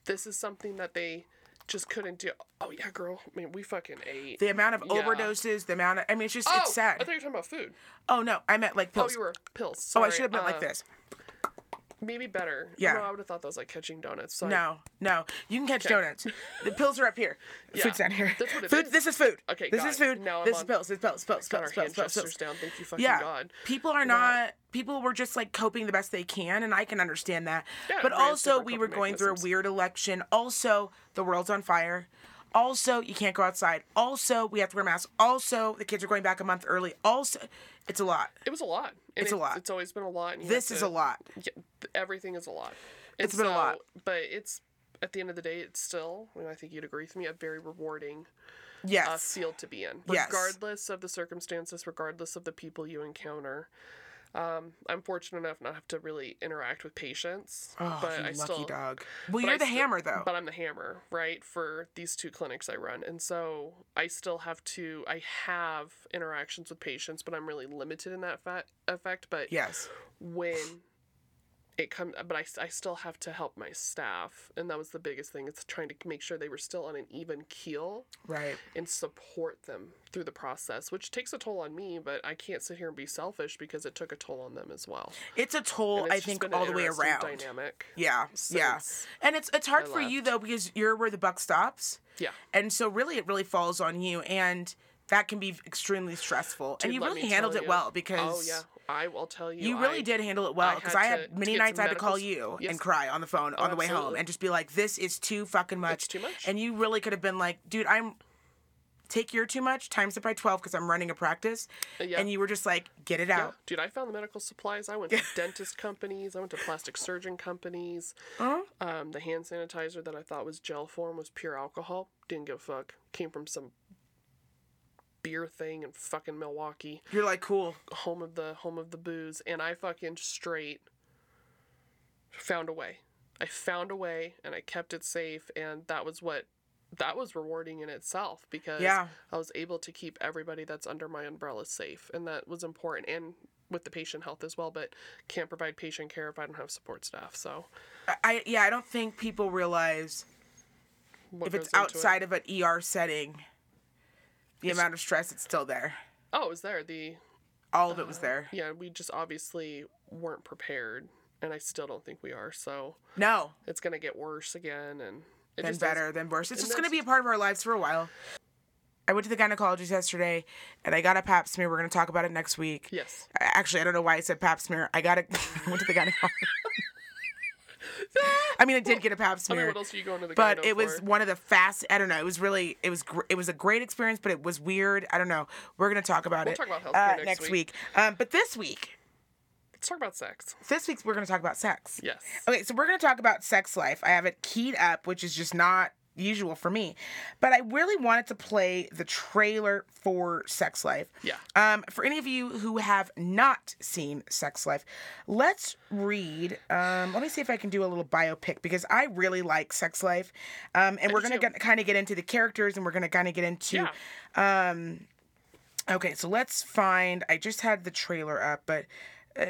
this is something that they just couldn't do? Oh yeah, girl. I mean, we fucking ate. the amount of Yeah. overdoses, the amount of. I mean, it's just oh, it's sad. I thought you were talking about food. oh no, I meant like pills. Oh, pills. you were pills. Oh, I should have meant like Uh, this. Maybe better. Yeah. No, I would have thought that was like catching donuts. So No, no. You can catch Okay. donuts. The pills are up here. Yeah, Food's down here. that's what it food. is. This is food. Okay, This is food. Now I'm this is on- pills. This is pills. Pills. got Pills. our Pills. Pills. Pills. down. Thank you fucking Yeah. God. People are not. People were just like coping the best they can, and I can understand that. Yeah, but also, we were going through a mechanisms. weird election. Also, the world's on fire. Also, you can't go outside. Also, we have to wear masks. Also, the kids are going back a month early. Also, it's a lot. It was a lot. It's a lot. It's always been a lot. This have is a lot. Yeah, everything is a lot. And It's been a lot. But it's at the end of the day, it's still. And I think you'd agree with me. A very rewarding uh, field to be in, Yes. regardless of the circumstances, regardless of the people you encounter. Um, I'm fortunate enough not have to really interact with patients, Oh, but I lucky still dog. Well, you're I the sti- hammer, though. But I'm the hammer, right, for these two clinics I run. And so I still have to, I have interactions with patients, but I'm really limited in that fa- effect. But yes. when it comes, but I, I still have to help my staff. And that was the biggest thing. It's trying to make sure they were still on an even keel Right. and support them through the process, which takes a toll on me, but I can't sit here and be selfish because it took a toll on them as well. It's a toll, it's I think, all the way around. Dynamic. Yeah, yeah, and it's it's hard I for you though because you're where the buck stops, Yeah. and so really it really falls on you, and that can be extremely stressful. and you really handled it you. well because oh yeah, I will tell you. you really I- did handle it well because had I had to many nights I had to call you Yes. and cry on the phone on the way home and just be like, "This is too fucking much." too much. And you really could have been like, "Dude, I'm." Take your too much, times it by 12 because I'm running a practice. Uh, yeah. And you were just like, get it Yeah, out. dude, I found the medical supplies. I went to dentist companies. I went to plastic surgeon companies. Uh-huh. Um, the hand sanitizer that I thought was gel form was pure alcohol. Didn't give a fuck. Came from some beer thing in fucking Milwaukee, You're like, cool. home of the home of the booze, and I fucking straight found a way. I found a way, and I kept it safe, and that was what. That was rewarding in itself because Yeah. I was able to keep everybody that's under my umbrella safe, and that was important. And with the patient health as well, but can't provide patient care if I don't have support staff. So I, yeah, I don't think people realize what if it's into it- outside of an ER setting, the It's- amount of stress it's still there. oh, it was there. The All of it was uh, there. yeah, we just obviously weren't prepared and I still don't think we are. So No, it's gonna get worse again, and it then just better, then worse. It's just to be a part of our lives for a while. I went to the gynecologist yesterday, and I got a Pap smear. We're going to talk about it next week. Yes. Actually, I don't know why I said Pap smear. I got it. I went to the gynecologist. I mean, I did get a Pap I mean, smear. what else are you going to the but it was for? one of the fast. I don't know. It was really. It was. Gr- it was a great experience, but it was weird. I don't know. We're gonna talk about We'll it. talk about uh, healthcare next week. Um, but this week, Let's talk about sex. this week we're gonna talk about sex. Yes. Okay, so we're gonna talk about sex life. I have it keyed up, which is just not usual for me, but I really wanted to play the trailer for Sex Life. Yeah. Um, for any of you who have not seen Sex Life, let's read. Um, let me see if I can do a little biopic because I really like Sex Life, um, and we're gonna kind of get into the characters, and we're gonna kind of get into. Yeah. Um, okay, so let's find. I just had the trailer up, but uh,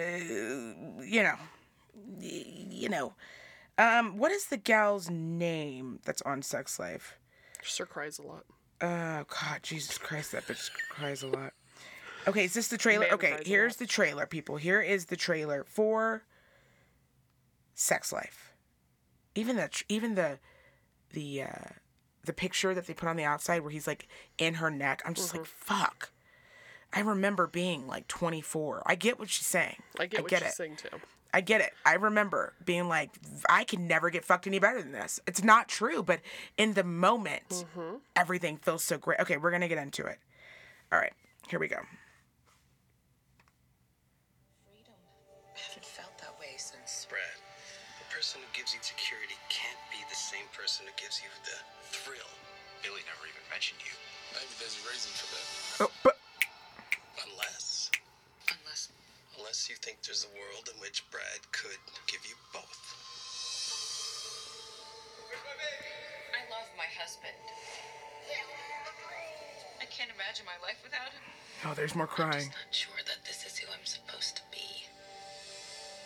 you know, you know, um, what is the gal's name that's on Sex Life? Sir cries a lot. Oh God, Jesus Christ, that bitch cries a lot. Okay, is this the trailer? Man Okay, here's the trailer, people. Here is the trailer for Sex Life. Even the even the the uh the picture that they put on the outside where he's like in her neck. I'm just like, Mm-hmm. fuck. I remember being like 24. I get what she's saying. I get I what get she's it. saying too. I get it. I remember being like, I can never get fucked any better than this. It's not true, but in the moment, Mm-hmm. everything feels so great. Okay, we're gonna get into it. All right, here we go. freedom. I haven't felt that way since. Brad, the person who gives you security can't be the same person who gives you the thrill. Billie never even mentioned you. Maybe there's a reason for that. Oh, but Unless, Unless unless you think there's a world in which Brad could give you both. I love my husband. I can't imagine my life without him. oh, there's more crying. I'm Not sure that this is who I'm supposed to be.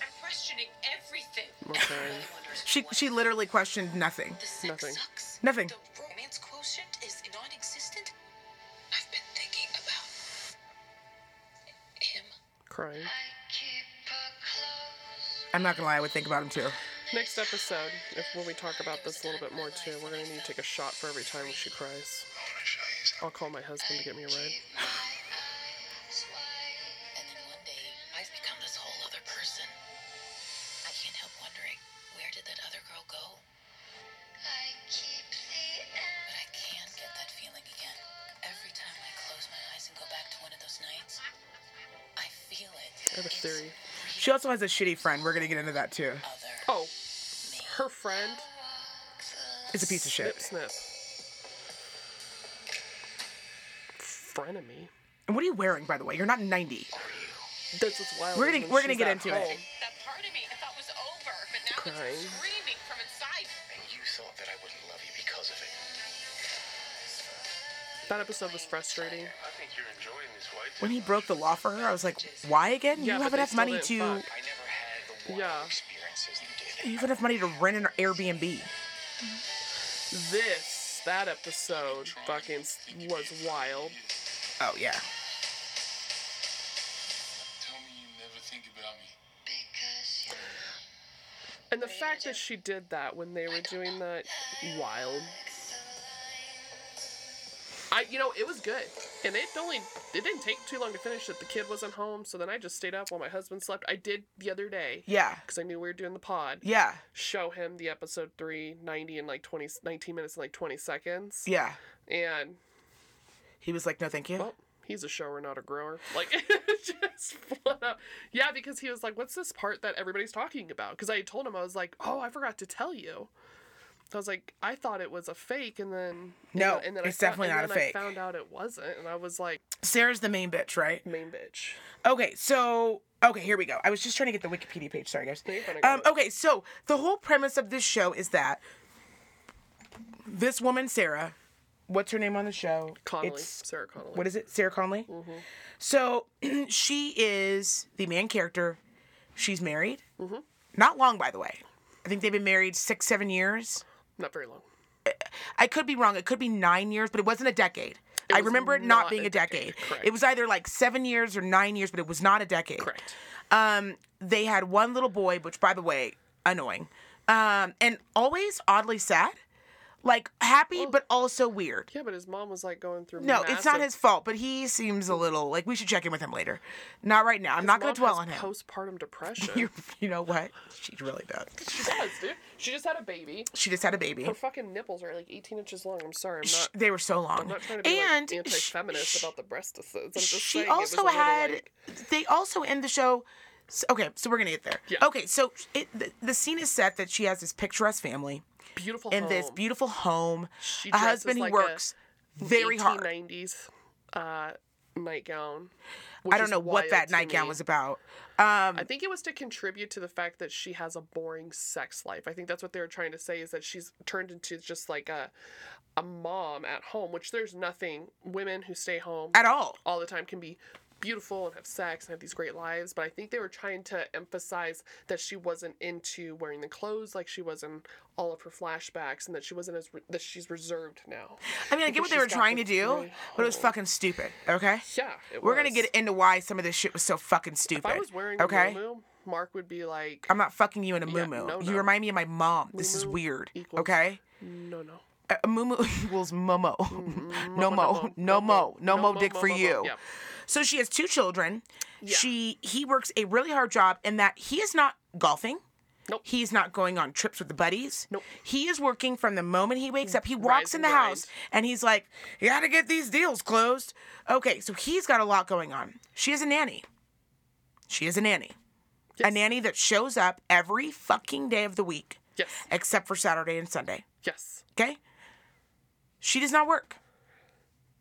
I'm questioning everything. Okay. Everybody wonders She she literally questioned nothing. the sex Nothing. sucks. Nothing. The romance quotient is non-existent. I've been thinking about him. Crying. I'm not gonna lie, I would think about him too. Next episode, if when we talk about this a little bit more too, we're gonna need to take a shot for every time she cries. I'll call my husband to get me a ride. Also has a shitty friend. We're gonna get into that too. Oh, her friend, is a piece of shit. Snip Snip. Frenemy. And what are you wearing, by the way? You're not 90. That's what's wild. We're gonna- we're gonna get at into it. home. That part of me I thought was over, but now Crying. it's That episode was frustrating. I think you're enjoying this way When he broke the law for her, I was like, why again? Yeah, you have enough money to fuck. I never had the wild Yeah. you have enough money to rent an Airbnb. This, that episode, fucking was wild. Oh yeah. Tell me you never think about me. And the fact that she did that when they were doing that, wild. I, you know, it was good, and it only it didn't take too long to finish it. The kid wasn't home, so then I just stayed up while my husband slept. I did the other day Yeah. because I knew we were doing the pod. Yeah. Show him the episode three ninety in like 20, 19 minutes and like twenty seconds, Yeah. and He was like, no, thank you. well, he's a shower, not a grower. Like, just flat out. Yeah, because he was like, "What's this part that everybody's talking about?" Because I told him I was like, "Oh, I forgot to tell you." I was like, I thought it was a fake, and then No, and then it's I found, definitely and not a fake. I found out it wasn't, and I was like, Sarah's the main bitch, right? "Main bitch." Okay, so okay, here we go. I was just trying to get the Wikipedia page. Sorry, guys. No, you're fine, I got Um, okay, so the whole premise of this show is that this woman, Sarah, what's her name on the show? Connolly, It's, Sarah Connolly. what is it? Sarah Conley. So she is the main character. She's married. Not long, by the way. I think they've been married six, seven years. Not very long. I could be wrong. It could be nine years, but it wasn't a decade. I remember it not, not being a a decade. decade. It was either like seven years or nine years, but it was not a decade. Correct. Um, they had one little boy, which, by the way, annoying, um, and always oddly sad, like happy but also weird. Yeah, but his mom was like going through. No, it's not his fault, but he seems a little like we should check in with him later. Not right now. I'm his not going to dwell on him. Postpartum depression. you you know what? She really does. she does, dude. She just had a baby. She just had a baby. Her fucking nipples are like 18 inches long. I'm sorry. I'm not. they were so long. I'm not trying to be and like, anti-feminist sh- about the breastises. I'm just she saying also had like- they also end the show s- okay so we're gonna get there Yeah. okay so it, the, the scene is set that she has this picturesque family beautiful in this beautiful home She a husband like who a works very hard 1890s uh, nightgown. i don't know what that nightgown me. was about um I think it was to contribute to the fact that she has a boring sex life. I think that's what they were trying to say is that she's turned into just like a a mom at home, which there's nothing women who stay home at all all the time can be beautiful and have sex and have these great lives, but I think they were trying to emphasize that she wasn't into wearing the clothes like she was in all of her flashbacks and that she wasn't as re- that she's reserved now. i mean i get what they were trying to do great but it was fucking stupid okay? Yeah, we're gonna get into why some of this shit was so fucking stupid If I was wearing okay? a moo Mark would be like, i'm not fucking you in a Yeah, moo no, you no. remind me of my mom. This is weird equals okay? No, no. Uh, a moo equals momo mm-hmm. no Momo, mo. no mo. No mo. Dick mo, for mo, mo. you Yeah. So she has two children. Yeah. She he works a really hard job in that he is not golfing. Nope. He's not going on trips with the buddies. Nope. He is working from the moment he wakes up. He Rise walks in and the grind. house and he's like, "You got to get these deals closed." Okay, so he's got a lot going on. She is a nanny. She is a nanny. A nanny that shows up every fucking day of the week Yes. except for Saturday and Sunday. Yes. Okay? She does not work.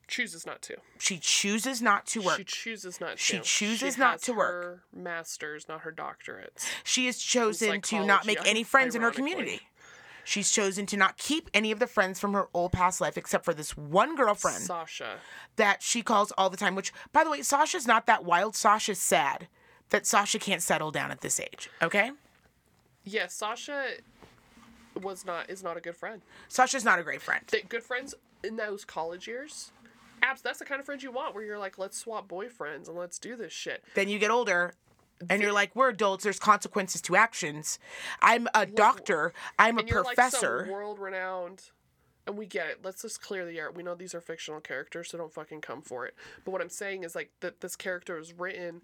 Chooses not to. She chooses not to work. She chooses not to. She chooses not has to work. Her masters, not her doctorates. She has chosen to not make any friends in her community. She's chosen to not keep any of the friends from her old past life except for this one girlfriend Sasha. that she calls all the time, which, by the way, Sasha's not that wild. Sasha's sad that Sasha can't settle down at this age, okay? Yes, Sasha was not is not a good friend. Sasha's not a great friend. They, good friends in those college years. Abs, that's the kind of friends you want, where you're like, let's swap boyfriends and let's do this shit. Then you get older and you're like, we're adults, there's consequences to actions. I'm a doctor, I'm a and you're professor. like world-renowned and we get it let's just clear the air we know these are fictional characters so don't fucking come for it but what i'm saying is like that this character is written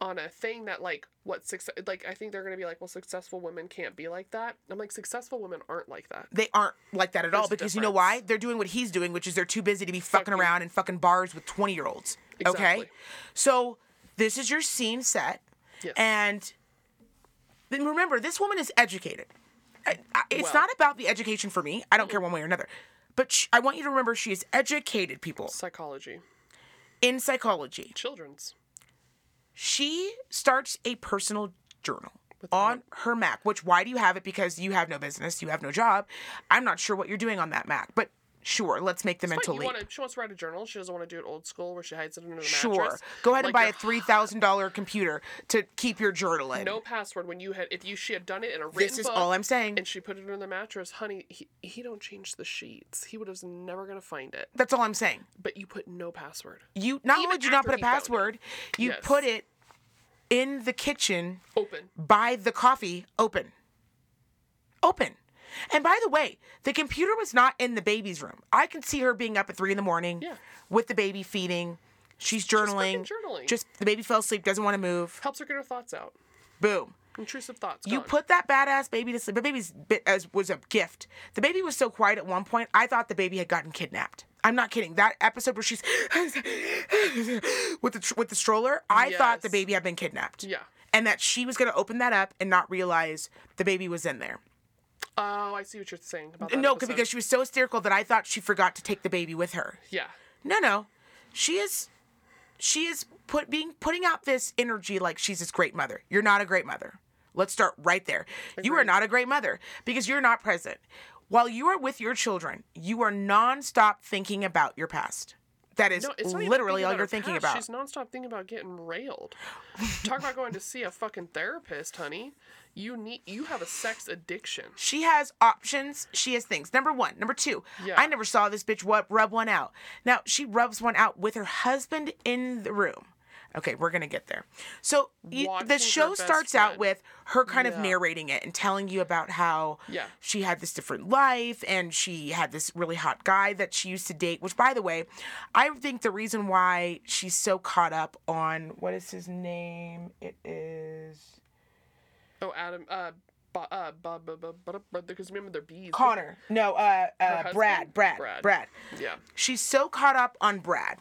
on a thing that like what success like i think they're gonna be like well successful women can't be like that i'm like successful women aren't like that they aren't like that at all There's a because you know why? They're doing what he's doing, which is they're too busy to be fucking Fucking- around in fucking bars with 20 year olds. Okay? So this is your scene set. Yes. And then remember, this woman is educated. I, I, it's Well- not about the education for me. I don't care one way or another. But sh- I want you to remember she is educated people psychology in psychology. children's She starts a personal journal on her Mac, which why do you have it? Because you have no business, you have no job. I'm not sure what you're doing on that Mac, but sure, let's make the But mental leap. wanna, she wants to write a journal she doesn't want to do it old school where she hides it under the Sure. mattress Sure, Go ahead and buy a three thousand dollar computer to keep your journal in. no password when you had if you she had done it in a written This is book all I'm saying. and she put it under the mattress honey he, he don't change the sheets he would have never gonna find it That's all I'm saying. but you put no password You not Even only did you not put a password, you Yes. put it in the kitchen open by the coffee open. Open. And by the way, the computer was not in the baby's room. I can see her being up at three in the morning Yeah. with the baby feeding. She's journaling. fucking journaling. Just the baby fell asleep, doesn't want to move. helps her get her thoughts out Boom. intrusive thoughts You gone. put that badass baby to sleep. The baby's bit as was a gift. The baby was so quiet at one point. I thought the baby had gotten kidnapped. I'm not kidding. That episode where she's with the with the stroller, I thought the baby had been kidnapped. yeah And that she was going to open that up and not realize the baby was in there. Oh i see what you're saying about that no, episode. because she was so hysterical that I thought she forgot to take the baby with her. yeah No, no. She is she is put being putting out this energy like she's this great mother. You're not a great mother. Let's start right there. You are not a great mother because you're not present. While you are with your children, you are nonstop thinking about your past. That is no, it's not even literally all you're thinking past. about. She's nonstop thinking about getting railed. Talk about going to see a fucking therapist, honey. You need you have a sex addiction. She has options. She has things. Number one. Number two. Yeah. I never saw this bitch rub, rub one out. Now she rubs one out with her husband in the room. Okay, we're gonna get there. So you, the show starts out with her kind of narrating it and telling you about how Yeah. she had this different life and she had this really hot guy that she used to date. Which, by the way, I think the reason why she's so caught up on what is his name? It is Oh, Adam. Uh, Bob. Uh, Bob. Bob. Bob. Bob, Bob because remember they're bees. Connor. No, uh, uh. Brad. Brad. Brad. Brad. Yeah. she's so caught up on Brad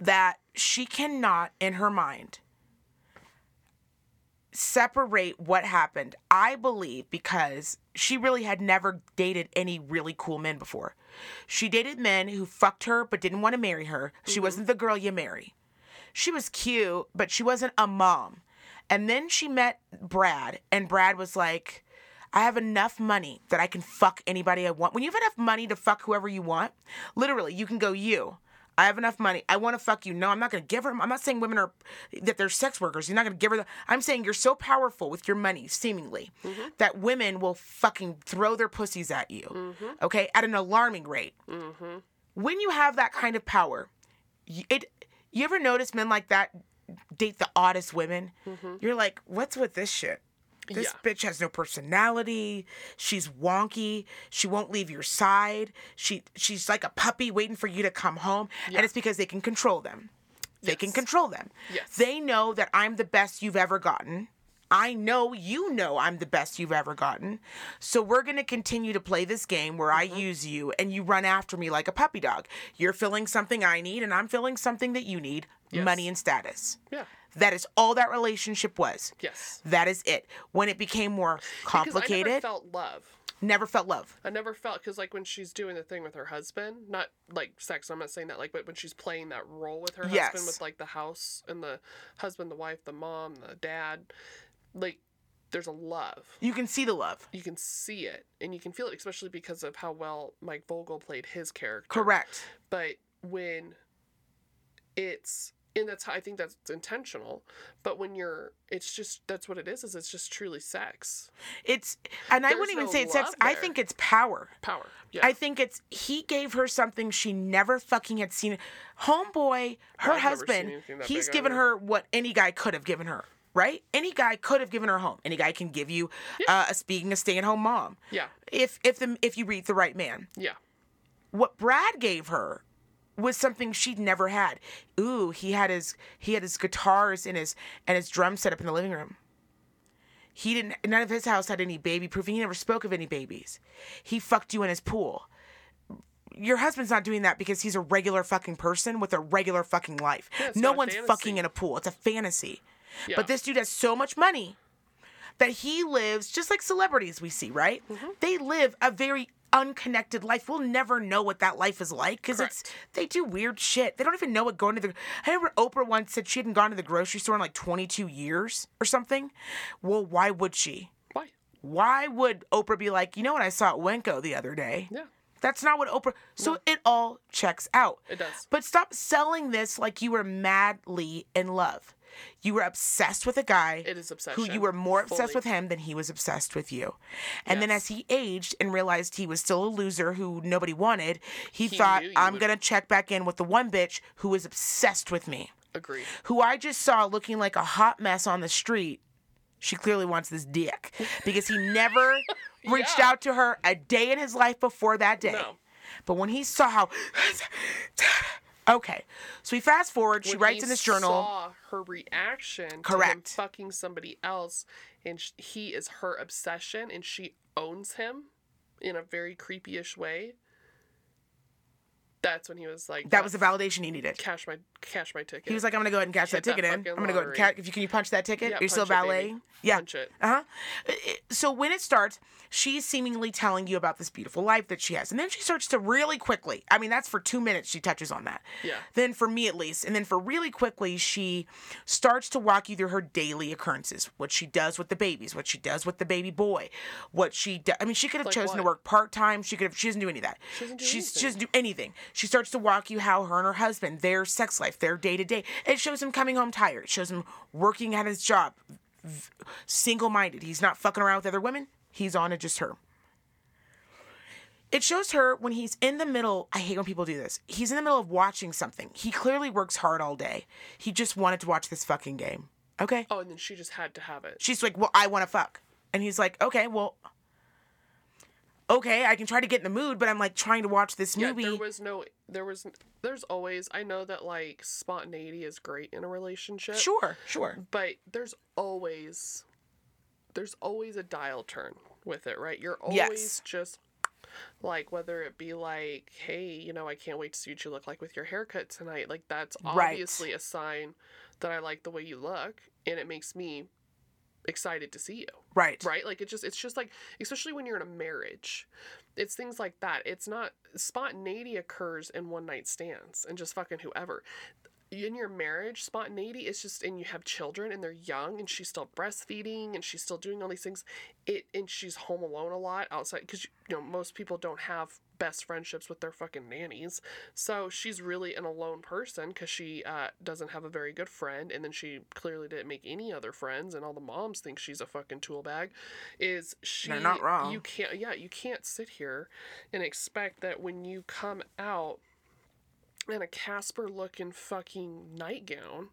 that she cannot, in her mind, separate what happened. I believe because she really had never dated any really cool men before. She dated men who fucked her but didn't want to marry her. She wasn't the girl you marry. She was cute, but she wasn't a mom. And then she met Brad, and Brad was like, I have enough money that I can fuck anybody I want. When you have enough money to fuck whoever you want, literally, you can go, you. I have enough money. I want to fuck you. No, I'm not going to give her. I'm not saying women are that they're sex workers. You're not going to give her. The, I'm saying you're so powerful with your money, seemingly, mm-hmm. that women will fucking throw their pussies at you. Mm-hmm. Okay, at an alarming rate. Mm-hmm. When you have that kind of power, it. You ever notice men like that date the oddest women? Mm-hmm. You're like, what's with this shit? This Yeah. bitch has no personality. She's wonky. She won't leave your side. She she's like a puppy waiting for you to come home. And it's because they can control them. They can control them. Yes. They know that I'm the best you've ever gotten. I know you know I'm the best you've ever gotten. So we're going to continue to play this game where Mm-hmm. I use you and you run after me like a puppy dog. You're filling something I need and I'm filling something that you need Yes. money and status. Yeah. That is all that relationship was. Yes. That is it. When it became more complicated, Because I never felt love. never felt love. I never felt because like when she's doing the thing with her husband, not like sex. I'm not saying that like, but when she's playing that role with her Yes. husband, with like the house and the husband, the wife, the mom, the dad, like there's a love. You can see the love. You can see it and you can feel it, especially because of how well Mike Vogel played his character. Correct. But when it's and that's how I think that's intentional. But when you're, it's just that's what it is. Is it's just truly sex, It's and I wouldn't even no say it's sex. love I think it's power. power. Yeah. I think it's he gave her something she never fucking had seen. Homeboy, her I've husband, he's given her what any guy could have given her. Right? Any guy could have given her a home. Any guy can give you uh, a speaking a stay-at-home mom. yeah. If if the if you read the right man. Yeah. what Brad gave her was something she'd never had. Ooh, he had his he had his guitars and his and his drum set up in the living room. He didn't none of his house had any baby proofing. He never spoke of any babies. He fucked you in his pool. Your husband's not doing that because he's a regular fucking person with a regular fucking life. Yeah, no one's fantasy. fucking in a pool. It's a fantasy. Yeah. But this dude has so much money that he lives just like celebrities we see, right? Mm-hmm. They live a very unconnected life. We'll never know what that life is like because it's they do weird shit. They don't even know what going to the. I remember Oprah once said she hadn't gone to the grocery store in like 22 years or something. Well, why would she? Why? Why would Oprah be like, you know what I saw at Winco the other day? Yeah. That's not what Oprah. So it all checks out. It does. But stop selling this like you were madly in love. You were obsessed with a guy It is obsession. who you were more obsessed fully. with him than he was obsessed with you. And then as he aged and realized he was still a loser who nobody wanted, he, He thought, I'm would- going to check back in with the one bitch who was obsessed with me, Agreed. who I just saw looking like a hot mess on the street. She clearly wants this dick because he never reached Yeah. out to her a day in his life before that day. No. But when he saw how. okay. So we fast forward. She writes in this journal. Saw her reaction. Correct. fucking somebody else, and he is her obsession, and she owns him in a very creepy-ish way. That's when he was like, That was the validation he needed. cash my cash my ticket. He was like, I'm gonna go ahead and cash Hit that that ticket in. I'm gonna go ahead and lottery. cash. If you can you punch that ticket? Yeah, You're still punch it, baby. valeting. Yeah. Punch it. Uh huh. So when it starts, she's seemingly telling you about this beautiful life that she has, and then she starts to really quickly. I mean, that's for two minutes she touches on that. Yeah. Then for me at least, and then for really quickly, she starts to walk you through her daily occurrences, what she does with the babies, what she does with the baby boy, what she. Do- I mean, she could have Like chosen to what? work part time. She could have. She doesn't do any of that. She doesn't do She's anything. she doesn't do anything. She starts to walk you how her and her husband, their sex life, their day to day. It shows him coming home tired. It shows him working at his job single minded. He's not fucking around with other women. He's on to just her. It shows her when he's in the middle. I hate when people do this. He's in the middle of watching something. He clearly works hard all day. He just wanted to watch this fucking game. Okay. Oh, and then she just had to have it. She's like, well, I want to fuck. And he's like, okay, well, okay, I can try to get in the mood, but I'm like trying to watch this movie. Yeah, there was no, there was, there's always. I know that like spontaneity is great in a relationship. sure, sure. but there's always there's always a dial turn with it right you're always Yes. just like whether it be like hey you know i can't wait to see what you look like with your haircut tonight like that's Right. obviously a sign that i like the way you look and it makes me excited to see you. Right. right? Like it just it's just like especially when you're in a marriage it's things like that. It's not spontaneity occurs in one night stands and just fucking whoever. In your marriage spontaneity is just and you have children and they're young and she's still breastfeeding and she's still doing all these things it and she's home alone a lot outside because you know most people don't have best friendships with their fucking nannies so she's really an alone person because she uh, doesn't have a very good friend and then she clearly didn't make any other friends and all the moms think she's a fucking tool bag is she They're not wrong. you can't yeah you can't sit here and expect that when you come out in a Casper looking fucking nightgown,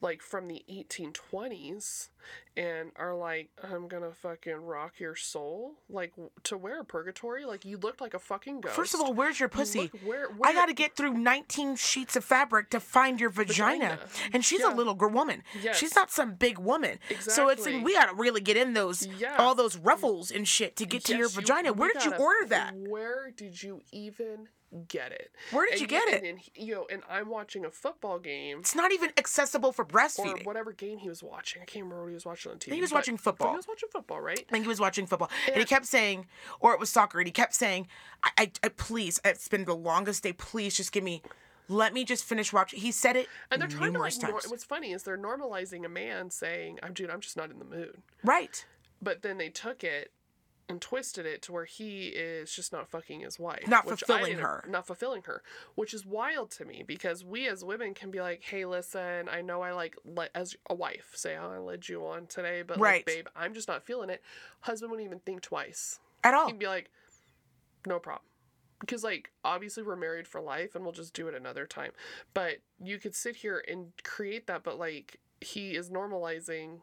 like from the 1820s, and are like, I'm gonna fucking rock your soul, like to wear a purgatory. Like you looked like a fucking ghost. First of all, where's your pussy? look- where- I got to get through 19 sheets of fabric to find your vagina. Vagina. And she's Yeah. a little girl woman. Yes. She's not some big woman. Exactly. So it's like, we got to really get in those, Yeah. all those ruffles and shit to get to your Yes, you- vagina. Where did you order that? Where did you even get it? Where did And you get it? And, and he- you know, and I'm watching a football game. It's not even accessible for breastfeeding. Or whatever game he was watching. I can't remember what he was watching on TV. he was watching football. He was watching football, right? I think he was watching football, and he kept saying, or it was soccer, and he kept saying, I, I, I please, it's been the longest day. Please, just give me, let me just finish watching. He said it And they're trying to like. Nor- what's funny is they're normalizing a man saying, "I'm dude, I'm just not in the mood." right. But then they took it and twisted it to where he is just not fucking his wife, Not fulfilling her. not fulfilling her, which is wild to me because we as women can be like, "Hey, listen, I know I like le- as a wife say, oh, I led you on today, but Right. like, babe, I'm just not feeling it." Husband wouldn't even think twice. At all. He'd be like, "No problem." Because like obviously we're married for life and we'll just do it another time. But you could sit here and create that, but like he is normalizing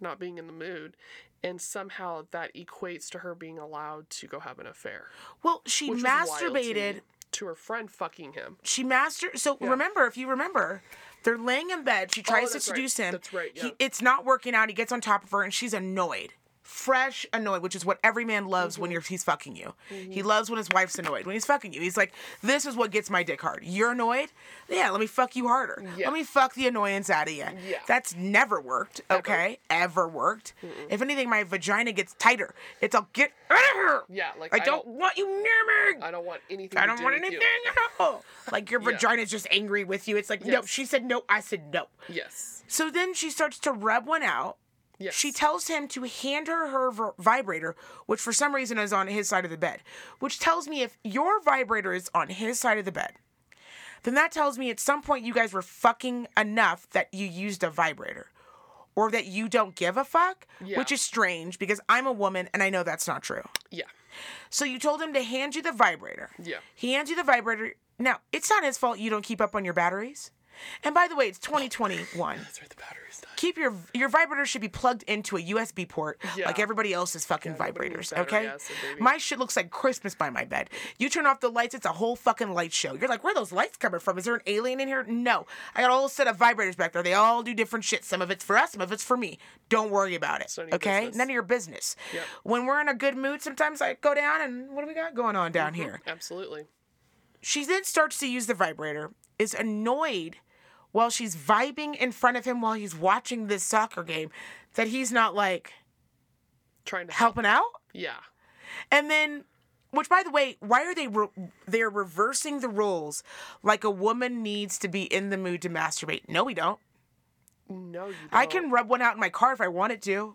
not being in the mood and somehow that equates to her being allowed to go have an affair. Well, she wild to masturbated. to her friend fucking him. She master. So Yeah. remember, if you remember, they're laying in bed. She oh, tries to that's right. seduce him. That's right, He, yeah. it's not working out. He gets on top of her, and she's annoyed. Fresh annoyed, which is what every man loves Mm-hmm. when you're he's fucking you. He loves when his wife's annoyed. When he's fucking you, he's like, "This is what gets my dick hard. You're annoyed. Yeah, let me fuck you harder. Yeah. Let me fuck the annoyance out of you. Yeah. That's never worked. Okay, ever, worked. If anything, my vagina gets tighter. It's all get out of here. Yeah, like I, I don't, don't- want you near me. I don't want anything I don't do want anything you. at all. Like your Yeah. vagina's just angry with you. It's like, no, she said no, I said no. Yes. So then she starts to rub one out. Yes. She tells him to hand her her v- vibrator, which for some reason is on his side of the bed. Which tells me if your vibrator is on his side of the bed, then that tells me at some point you guys were fucking enough that you used a vibrator. Or that you don't give a fuck, Yeah. which is strange because I'm a woman and I know that's not true. Yeah. So you told him to hand you the vibrator. Yeah. He hands you the vibrator. Now, it's not his fault you don't keep up on your batteries. And by the way, it's 2021. That's right, the battery's died. Keep your your vibrator should be plugged into a USB port Yeah. like everybody else's fucking needs vibrators, okay? acid. My shit looks like Christmas by my bed. You turn off the lights, it's a whole fucking light show. You're like, where are those lights coming from? Is there an alien in here? No. I got a whole set of vibrators back there. They all do different shit. Some of it's for us, some of it's for me. Don't worry about it. none Okay? business. None of your business. Yep. When we're in a good mood, sometimes I go down and what do we got going on down mm-hmm. here? Absolutely. She then starts to use the vibrator, is annoyed while she's vibing in front of him while he's watching this soccer game that he's not like Trying to help. helping out. Yeah. And then, which by the way, why are they re- they're reversing the rules? Like a woman needs to be in the mood to masturbate. No, we don't. No, you don't. I can rub one out in my car if I wanted to.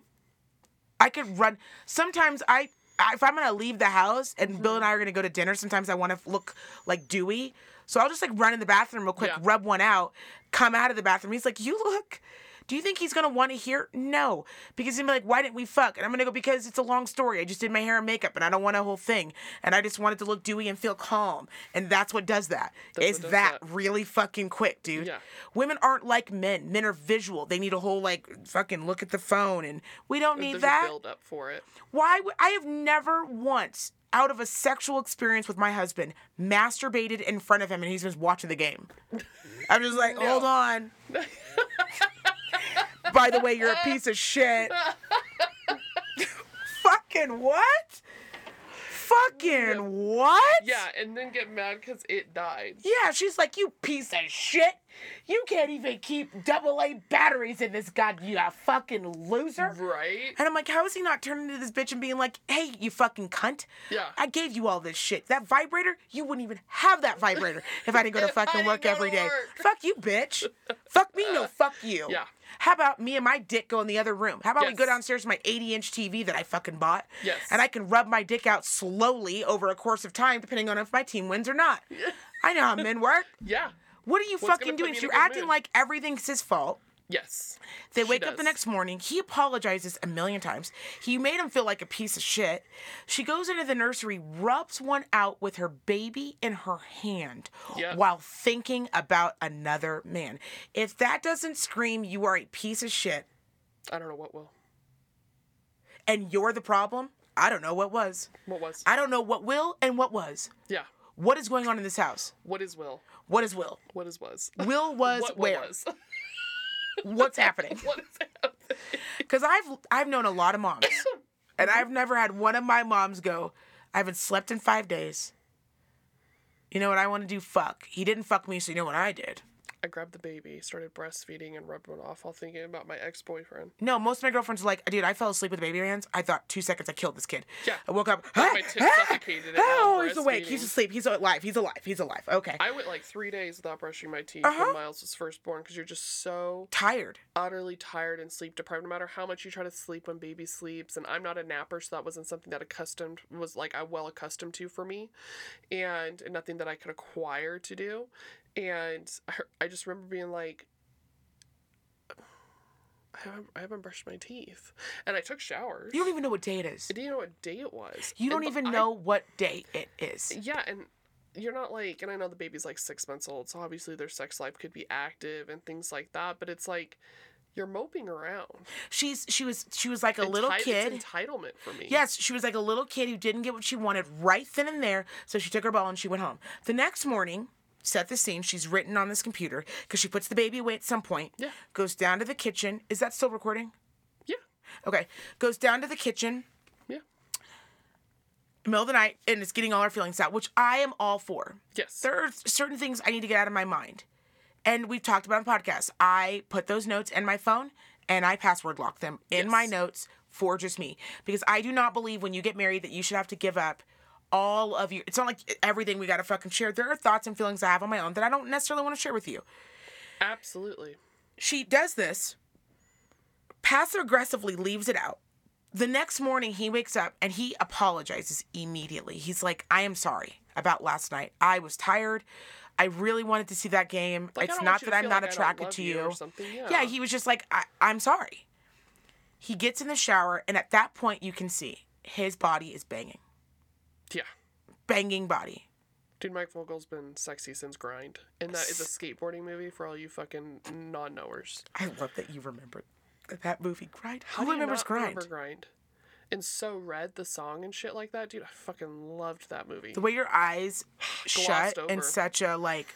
I could run. Sometimes I, if I'm gonna leave the house and Bill and mm-hmm. I are gonna go to dinner, sometimes I want to look like dewy. So I'll just like run in the bathroom real quick, Yeah. rub one out, come out of the bathroom. He's like, "You look Do you think he's gonna want to hear? No, because he's gonna be like, "Why didn't we fuck?" And I'm gonna go because it's a long story. I just did my hair and makeup, and I don't want a whole thing, and I just want it to look dewy and feel calm, and that's what does that. That's Is does that that. really fucking quick, dude? Yeah. Women aren't like men. Men are visual. They need a whole like fucking look at the phone, and we don't need There's that. build up for it. Why would I have never once out of a sexual experience with my husband masturbated in front of him and he's just watching the game. I'm just like, hold on. By the way, you're a piece of shit. Fucking what? Fucking what? Yeah, and then get mad because it died. Yeah, she's like, you piece of shit. You can't even keep double A batteries in this god, you fucking loser. Right? And I'm like, how is he not turning to this bitch and being like, hey, you fucking cunt? Yeah. I gave you all this shit. That vibrator, you wouldn't even have that vibrator if I didn't go to fucking work every day. work. Fuck you, bitch. fuck me, no, fuck you. Yeah. How about me and my dick go in the other room? How about we go downstairs to my 80 inch TV that I fucking bought? Yes. And I can rub my dick out slowly over a course of time, depending on if my team wins or not. I know how men work. Yeah. What are you What's fucking doing? So you're acting mood? like everything's his fault. Yes. They wake up the next morning. He apologizes a million times. He made him feel like a piece of shit. She goes into the nursery, rubs one out with her baby in her hand while thinking about another man. If that doesn't scream you are a piece of shit I don't know what will. and you're the problem, I don't know what was. What was? I don't know what will and what was. yeah. What is going on in this house? What is will? What is Will? What is was? Will was what where? was? What's happening? what is happening? Because I've I've known a lot of moms, and I've never had one of my moms go, "I haven't slept in five days." You know what I want to do? Fuck. He didn't fuck me, so you know what I did. I grabbed the baby, started breastfeeding, and rubbed one off while thinking about my ex boyfriend. No, most of my girlfriends are like, dude, I fell asleep with baby hands. I thought two seconds I killed this kid. Yeah. I woke up. my tits suffocated Oh, he's awake. He's asleep. He's alive. He's alive. He's alive. Okay. I went like three days without brushing my teeth Uh-huh. when Miles was first born because you're just so Tired. utterly tired and sleep deprived no matter how much you try to sleep when baby sleeps and i'm not a napper so that wasn't something that accustomed was like i well accustomed to for me and nothing that i could acquire to do and i, I just remember being like I haven't, I haven't brushed my teeth and i took showers You don't even know what day it is. I didn't know what day it was You don't And, even I- know what day it is. yeah and you're not like and i know the baby's like six months old so obviously their sex life could be active and things like that but it's like you're moping around She's she was she was like a little kid. Entitlement for me. Yes, she was like a little kid who didn't get what she wanted right then and there, so she took her ball and she went home. The next morning, set the scene, she's written on this computer because she puts the baby away at some point. Yeah. Goes down to the kitchen. Is that still recording? Yeah. Okay. Goes down to the kitchen, Yeah. middle of the night, and it's getting all her feelings out, which I am all for. Yes. There are certain things I need to get out of my mind. And we've talked about on the podcast. I put those notes in my phone and I password lock them in my notes for just me. Because I do not believe when you get married that you should have to give up all of you. it's not like everything we gotta fucking share. There are thoughts and feelings I have on my own that I don't necessarily want to share with you. Absolutely. She does this, passive aggressively leaves it out. The next morning, he wakes up and he apologizes immediately. He's like, I am sorry about last night. I was tired. I really wanted to see that game. Like, it's not that I'm not like attracted to you you. yeah, yeah. he was just like, I, I'm sorry. He gets in the shower, and at that point, you can see his body is banging. Yeah. Banging body. Dude, Mike Vogel's been sexy since Grind. And that is a skateboarding movie for all you fucking non knowers. I love that you remembered that movie, Grind. How Who do you remembers not Grind? Remember Grind? And So Red, the song and shit like that. Dude, I fucking loved that movie. the way your eyes shut in over. such a like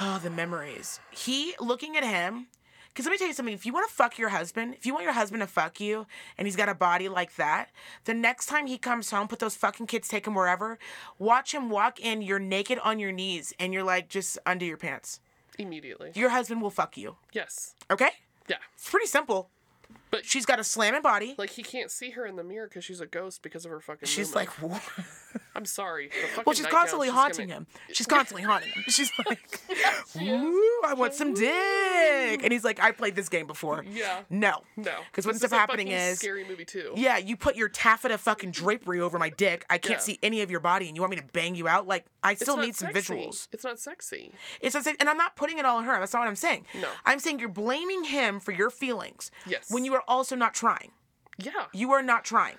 oh the memories he looking at him because let me tell you something if you want to fuck your husband if you want your husband to fuck you and he's got a body like that the next time he comes home put those fucking kids take him wherever watch him walk in you're naked on your knees and you're like just under your pants Immediately. your husband will fuck you Yes. okay Yeah. it's pretty simple But- she's got a slamming body. Like he can't see her in the mirror because she's a ghost because of her fucking. She's movement. like, what? I'm sorry. Well, she's constantly just haunting gonna- him. She's constantly haunting him. She's like, Ooh, I want some dick. And he's like, I played this game before. Yeah. No. No. Because what ends up happening is, scary movie too. yeah, you put your taffeta fucking drapery over my dick. I can't Yeah. see any of your body, and you want me to bang you out? Like, I still need some sexy. visuals. It's not sexy. It's not, sexy, and I'm not putting it all on her. That's not what I'm saying. No. I'm saying you're blaming him for your feelings. Yes. When you are also not trying. Yeah. You are not trying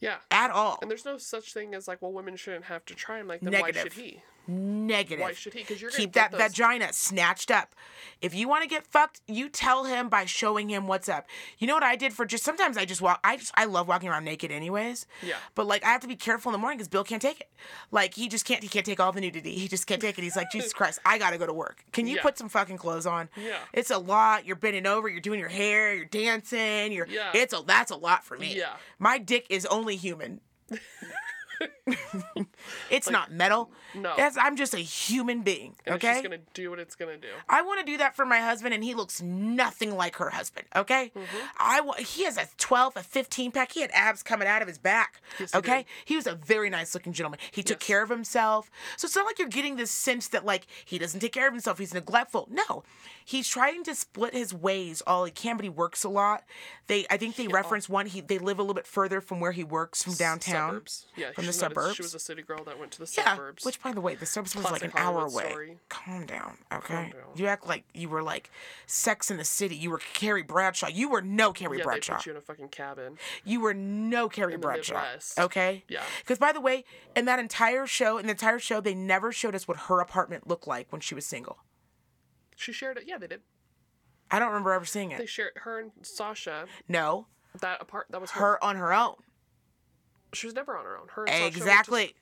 Yeah. at all. And there's no such thing as like, well, women shouldn't have to try. I'm like, then Negative. why should he? Negative. Why should he? Because you're gonna keep that those- vagina snatched up. If you want to get fucked, you tell him by showing him what's up. You know what I did for just sometimes I just walk. I just I love walking around naked anyways. Yeah. But like I have to be careful in the morning because Bill can't take it. Like he just can't. He can't take all the nudity. He just can't take it. He's like Jesus Christ. I gotta go to work. Can you Yeah. put some fucking clothes on? Yeah. It's a lot. You're bending over. You're doing your hair. You're dancing. You're. Yeah. It's a. That's a lot for me. Yeah. My dick is only human. it's not metal. No. That's, I'm just a human being. And okay. it's just gonna do what it's gonna do. I want to do that for my husband, and he looks nothing like her husband. Okay, Mm-hmm. I wa- he has a 12, a 15 pack. He had abs coming out of his back. Yes, okay, did. he was a very nice looking gentleman. He took Yes. care of himself, so it's not like you're getting this sense that like he doesn't take care of himself. He's neglectful. No, he's trying to split his ways all he can, but he works a lot. They, I think they reference one. He they live a little bit further from where he works from downtown. Suburbs. Yeah. From the a- suburbs. she was a city girl that went to the Yeah, suburbs. which by the way, the suburbs was like an Classic hour away. story. Calm down, okay? down. You act like you were like Sex in the City. You were Carrie Bradshaw. You were no Carrie yeah, Bradshaw. they put you in a fucking cabin. You were no Carrie In Bradshaw. Okay? Yeah. Because by the way, in that entire show, in the entire show, they never showed us what her apartment looked like when she was single. She shared it. Yeah, they did. I don't remember ever seeing it. They shared her and Sasha. No, That apart. That was her. her on her own. She was never on her own. Her and Sasha went to- Exactly.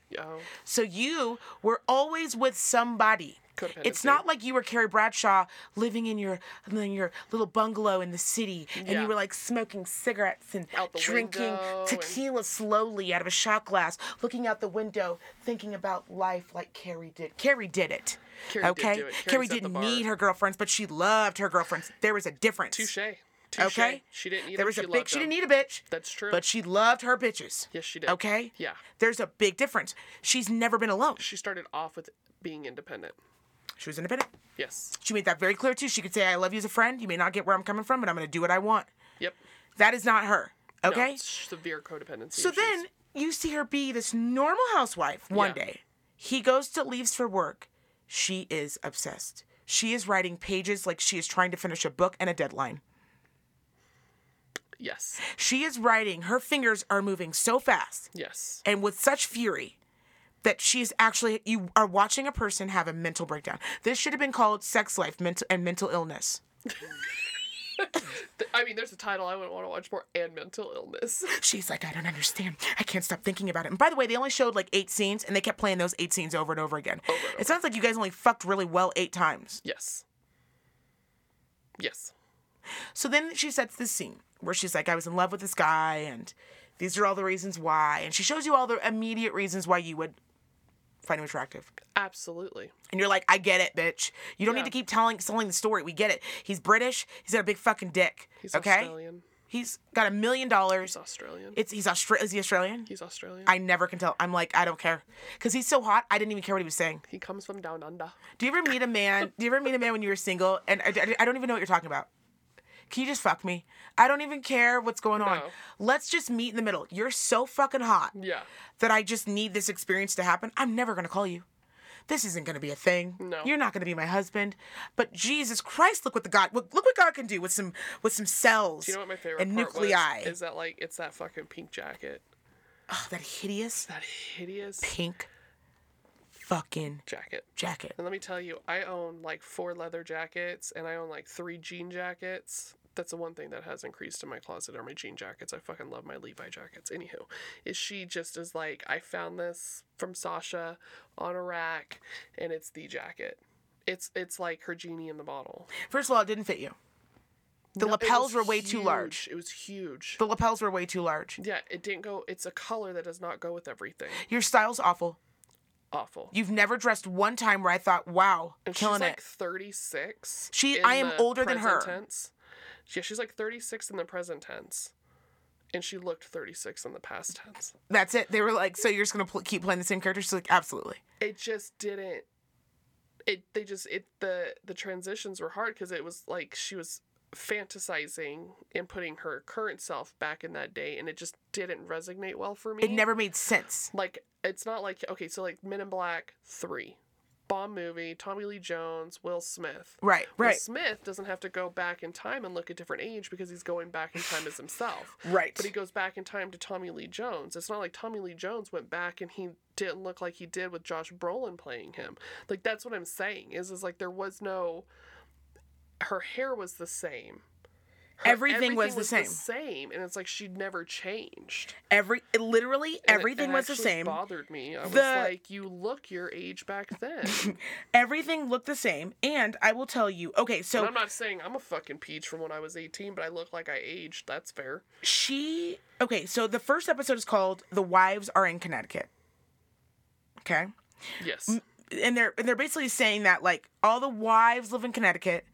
So you were always with somebody. It's not like you were Carrie Bradshaw living in your in your little bungalow in the city and Yeah. you were like smoking cigarettes and drinking window and- tequila slowly out of a shot glass, looking out the window, thinking about life like Carrie did. Carrie did it. Carrie did okay? do it. Carrie Carrie didn't need her girlfriends, but she loved her girlfriends. There was a difference. Touche. Touche. Okay? She didn't need There was a she big she didn't need a bitch. That's true. But she loved her bitches. Yes, she did. Okay? Yeah. There's a big difference. She's never been alone. She started off with being independent. She was independent. Yes. She made that very clear too. She could say, I love you as a friend. You may not get where I'm coming from, but I'm going to do what I want. Yep. That is not her. Okay? it's severe codependency. so issues. then you see her be this normal housewife one Yeah. day. He goes to leaves for work. She is obsessed. She is writing pages like she is trying to finish a book and a deadline. Yes. She is writing, her fingers are moving so fast Yes. and with such fury that she's actually you are watching a person have a mental breakdown. This should have been called sex life mental and mental illness. Th- I mean, there's a title I wouldn't want to watch more and mental illness. She's like, I don't understand. I can't stop thinking about it. And by the way, they only showed like eight scenes, and they kept playing those eight scenes over and over again. Over and It sounds like you guys only fucked really well eight times. yes. Yes. So then she sets this scene where she's like, I was in love with this guy, and these are all the reasons why. And she shows you all the immediate reasons why you would find him attractive. Absolutely. And you're like, I get it, bitch. You don't Yeah. need to keep telling selling the story. We get it. He's British. He's got a big fucking dick. He's okay. Australian. He's got a million dollars. He's Australian. It's he's Austra- Is he Australian? He's Australian. I never can tell. I'm like, I don't care, because he's so hot. I didn't even care what he was saying. he comes from down under. Do you ever meet a man? Do you ever meet a man when you were single? And I, I- I don't even know what you're talking about. Can you just fuck me? I don't even care what's going on. No. Let's just meet in the middle. You're so fucking hot Yeah. that I just need this experience to happen. I'm never gonna call you. This isn't gonna be a thing. No. You're not gonna be my husband. But Jesus Christ, look what the God look, look what God can do with some with some cells Do you know what my favorite and part nuclei. was? Is that like it's that fucking pink jacket. oh, that hideous That hideous pink fucking jacket. jacket. And let me tell you, I own like four leather jackets and I own like three jean jackets. That's the one thing that has increased in my closet are my jean jackets. I fucking love my Levi jackets. Anywho, is she just as like, I found this from Sasha on a rack and it's the jacket. It's it's like her genie in the bottle. First of all, it didn't fit you. The No, lapels were way too large. It was huge. The lapels were way too large. Yeah, it didn't go. It's a color that does not go with everything. Your style's awful. Awful. You've never dressed one time where I thought, wow, And killing she's like it. 36. She- I am older than her. Tense. Yeah, she's like 36 in the present tense. And she looked 36 in the past tense. That's it. They were like, so you're just gonna pl- keep playing the same character? She's like, absolutely. It just didn't it they just it the the transitions were hard cuz it was like she was fantasizing and putting her current self back in that day and it just didn't resonate well for me. It never made sense. like it's not like okay, so like Men in Black 3. Bomb movie, Tommy Lee Jones, Will Smith. Right, right. Will Smith doesn't have to go back in time and look at different age because he's going back in time as himself. right. But he goes back in time to Tommy Lee Jones. It's not like Tommy Lee Jones went back and he didn't look like he did with Josh Brolin playing him. Like that's what I'm saying. Is is like there was no her hair was the same. Her- Everything was the same. The same, and it's like she'd never changed. Every literally And everything it was the same. Bothered me. I was like, you look your age back then. Everything looked the same. And I will tell you, okay, and so I'm not saying I'm a fucking peach from when I was 18, but I look like I aged. That's fair. she okay, so the first episode is called The Wives Are in Connecticut. Okay? Yes. And they're and they're basically saying that like all the wives live in Connecticut,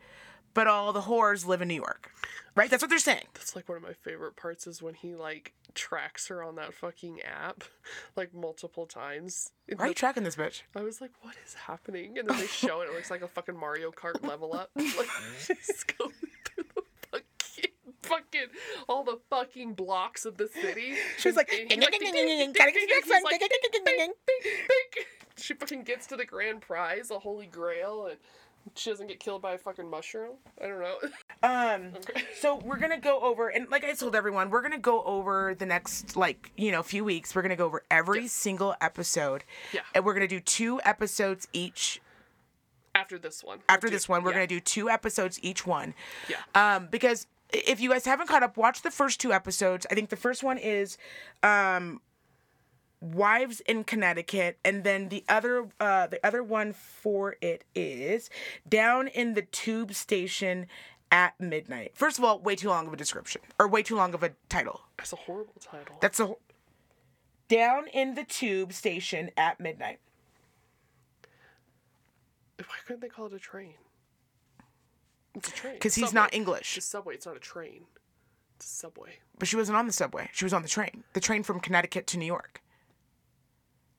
but all the whores live in New York. Right? That's what they're saying. That's like one of my favorite parts is when he like tracks her on that fucking app like multiple times. Why are you the- tracking this bitch? I was like, what is happening? And then they show it. It looks like a fucking Mario Kart level up. Like she's going through the fucking fucking all the fucking blocks of the city. She's like, And "Ding, he's ding, ding, ding, ding, ding, ding, gotta ding, get ding, to the and next he's one, ding, ding, ding, ding, bing, bing, bing. She fucking gets to the grand prize, the holy grail, and she doesn't get killed by a fucking mushroom. I don't know. Um, so we're gonna go over, and like I told everyone, we're gonna go over the next like you know few weeks. We're gonna go over every Yeah. single episode, Yeah. and we're gonna do two episodes each. After this one. After We'll do- this one, we're yeah, gonna do two episodes each one. Yeah. Um, because if you guys haven't caught up, watch the first two episodes. I think the first one is, um, wives in Connecticut, and then the other, uh, the other one for it is down in the tube station at midnight. First of all, way too long of a description, or way too long of a title. That's a horrible title. That's a down in the tube station at midnight. Why couldn't they call it a train? It's a train. Because he's not English. It's a subway. It's not a train. It's a subway. But she wasn't on the subway. She was on the train. The train from Connecticut to New York.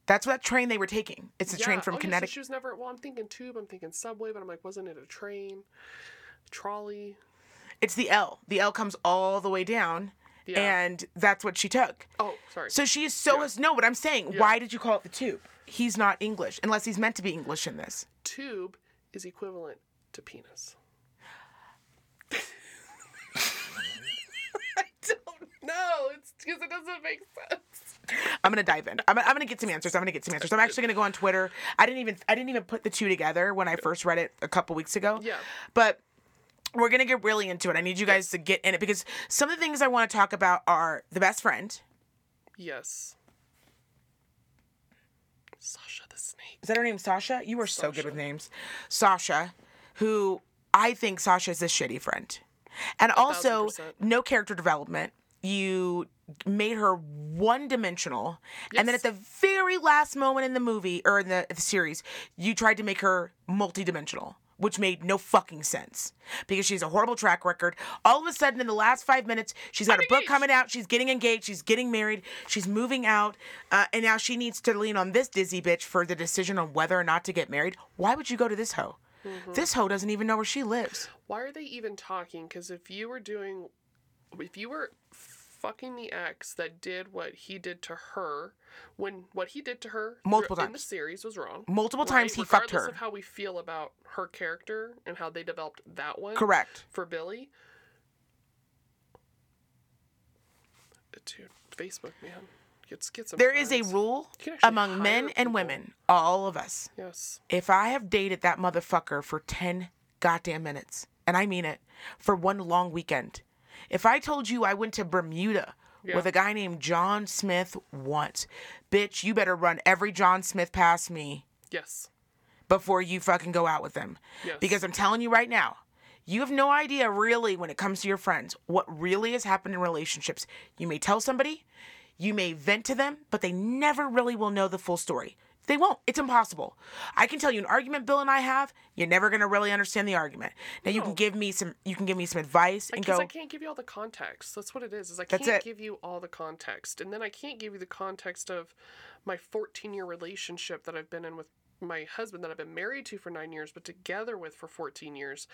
That's what train they were taking. It's a train from oh, Yeah, Connecticut. so she was never. Well, I'm thinking tube. I'm thinking subway, but I'm like, wasn't it a train? Trolley. It's the L. The L comes all the way down, Yeah. and that's what she took. Oh, sorry. So she is so Yeah. no. what I'm saying, Yeah. why did you call it the tube? He's not English, unless he's meant to be English in this. tube is equivalent to penis. I don't know. It's because it doesn't make sense. I'm gonna dive in. I'm, I'm gonna get some answers. I'm gonna get some answers. I'm actually gonna go on Twitter. I didn't even I didn't even put the two together when I first read it a couple weeks ago. Yeah. But we're gonna get really into it. I need you guys to get in it because some of the things I want to talk about are the best friend. Yes. Sasha the snake. Is that her name, Sasha? You are so good with names. Sasha, who I think Sasha is a shitty friend. And also, percent. no character development. You made her one dimensional. And then at the very last moment in the movie or in the, the series, you tried to make her multidimensional. Which made no fucking sense because she has a horrible track record. All of a sudden, in the last five minutes, she's got a book coming out. She's getting engaged. She's getting married. She's moving out, uh, and now she needs to lean on this dizzy bitch for the decision on whether or not to get married. Why would you go to this hoe? Mm-hmm. This hoe doesn't even know where she lives. Why are they even talking? Because if you were doing, if you were fucking the ex that did what he did to her, when what he did to her Multiple times in the series was wrong. Multiple times he fucked regardless her. of how we feel about her character and how they developed that one. Correct. For Billie. Dude, Facebook, man. Get, get There is a rule You can actually among men and people. women, all of us. Yes. If I have dated that motherfucker for 10 goddamn minutes, and I mean it, for one long weekend, if I told you I went to Bermuda with a guy named John Smith once, bitch, you better run every John Smith past me Yes. before you fucking go out with them. Yes. Because I'm telling you right now, you have no idea really when it comes to your friends what really has happened in relationships. You may tell somebody, you may vent to them, but they never really will know the full story. They won't. It's impossible. I can tell you an argument Bill and I have, you're never gonna really understand the argument. Now you can give me some you can give me some advice and Because go I can't give you all the context. That's what it is. Is I That's can't it. give you all the context, and then I can't give you the context of my 14 year relationship that I've been in with my husband that I've been married to for nine years, but together with for 14 years.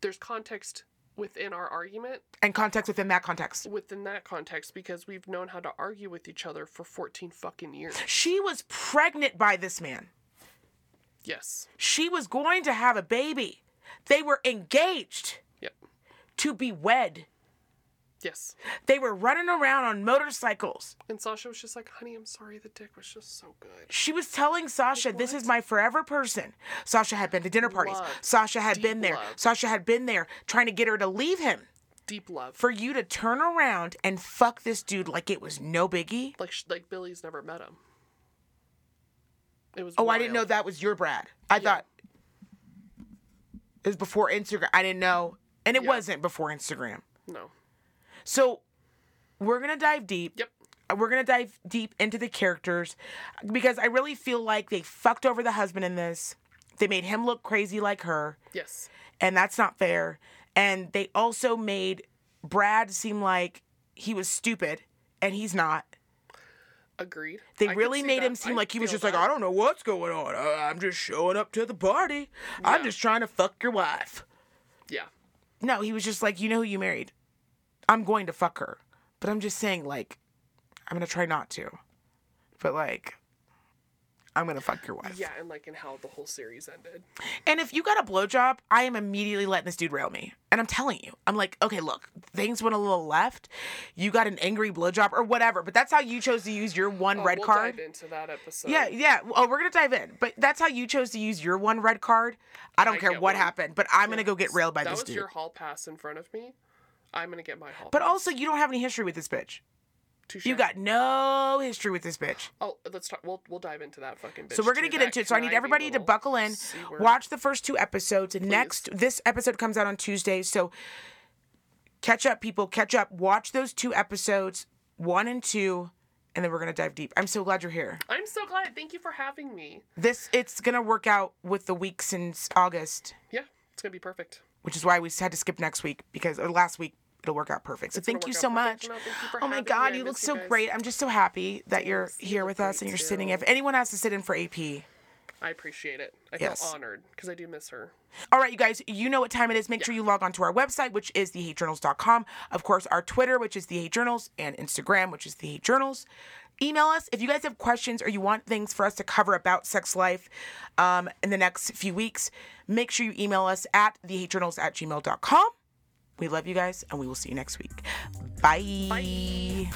There's context within our argument and context within that context. within that context because we've known how to argue with each other for 14 fucking years. She was pregnant by this man. Yes. She was going to have a baby. They were engaged Yep. to be wed. Yes. They were running around on motorcycles. And Sasha was just like, honey, I'm sorry the dick was just so good. She was telling Sasha, "This is my forever person." Sasha had been to dinner parties. Love. Sasha had Deep been there. love. Sasha had been there trying to get her to leave him. Deep love. For you to turn around and fuck this dude like it was no biggie. like sh- like Billie's never met him. It was Oh, I didn't know that was your Brad. I thought it was before Instagram. I didn't know, and it Yeah. wasn't before Instagram. No. So we're gonna dive deep. Yep. We're gonna dive deep into the characters because I really feel like they fucked over the husband in this. They made him look crazy like her, Yes. and that's not fair. And they also made Brad seem like he was stupid, and he's not. Agreed. They I really made that. him seem I like he was just like. I don't know what's going on. Uh, I'm just showing up to the party. I'm just trying to fuck your wife. Yeah. No, he was just like, you know who you married. I'm going to fuck her. But I'm just saying, like, I'm gonna try not to. But like, I'm gonna fuck your wife. Yeah, and like in how the whole series ended. And if you got a blowjob, I am immediately letting this dude rail me. And I'm telling you, I'm like, okay, look, things went a little left. You got an angry blowjob or whatever. But that's how you chose to use your one Oh, red we'll card. dive into that episode. Yeah, yeah. Oh, we're gonna dive in. But that's how you chose to use your one red card. I don't I care what one. happened, but I'm gonna go get railed by this. dude. that was your hall pass in front of me. I'm gonna get my hall. But also, you don't have any history with this bitch. Touche. You got no history with this bitch. Oh, let's talk. We'll we'll dive into that fucking. Bitch So we're gonna too, get that into it. So I need conniving everybody to little buckle in, C-word. watch the first two episodes. Next, this episode comes out on Tuesday. So catch up, people. Catch up. Watch those two episodes, one and two, and then we're gonna dive deep. I'm so glad you're here. I'm so glad. Thank you for having me. This it's gonna work out with the week since August, Yeah, it's gonna be perfect. Which is why we had to skip next week because or last week it'll work out perfect. So It's thank you so much. No, you Oh my. God, you look so guys. great. I'm just so happy that you're. You here with us and you're sitting. too. If anyone has to sit in for AP, I appreciate it. I Yes. feel honored because I do miss her. All right, you guys, you know what time it is. Make sure you log on to our website, which is thehatejournals.com. Of course, our Twitter, which is the Hate Journals, and Instagram, which is the Hate Journals. Email us if you guys have questions or you want things for us to cover about sex life um, in the next few weeks. Make sure you email us at thehatejournals at gmail.com. We love you guys, and we will see you next week. Bye.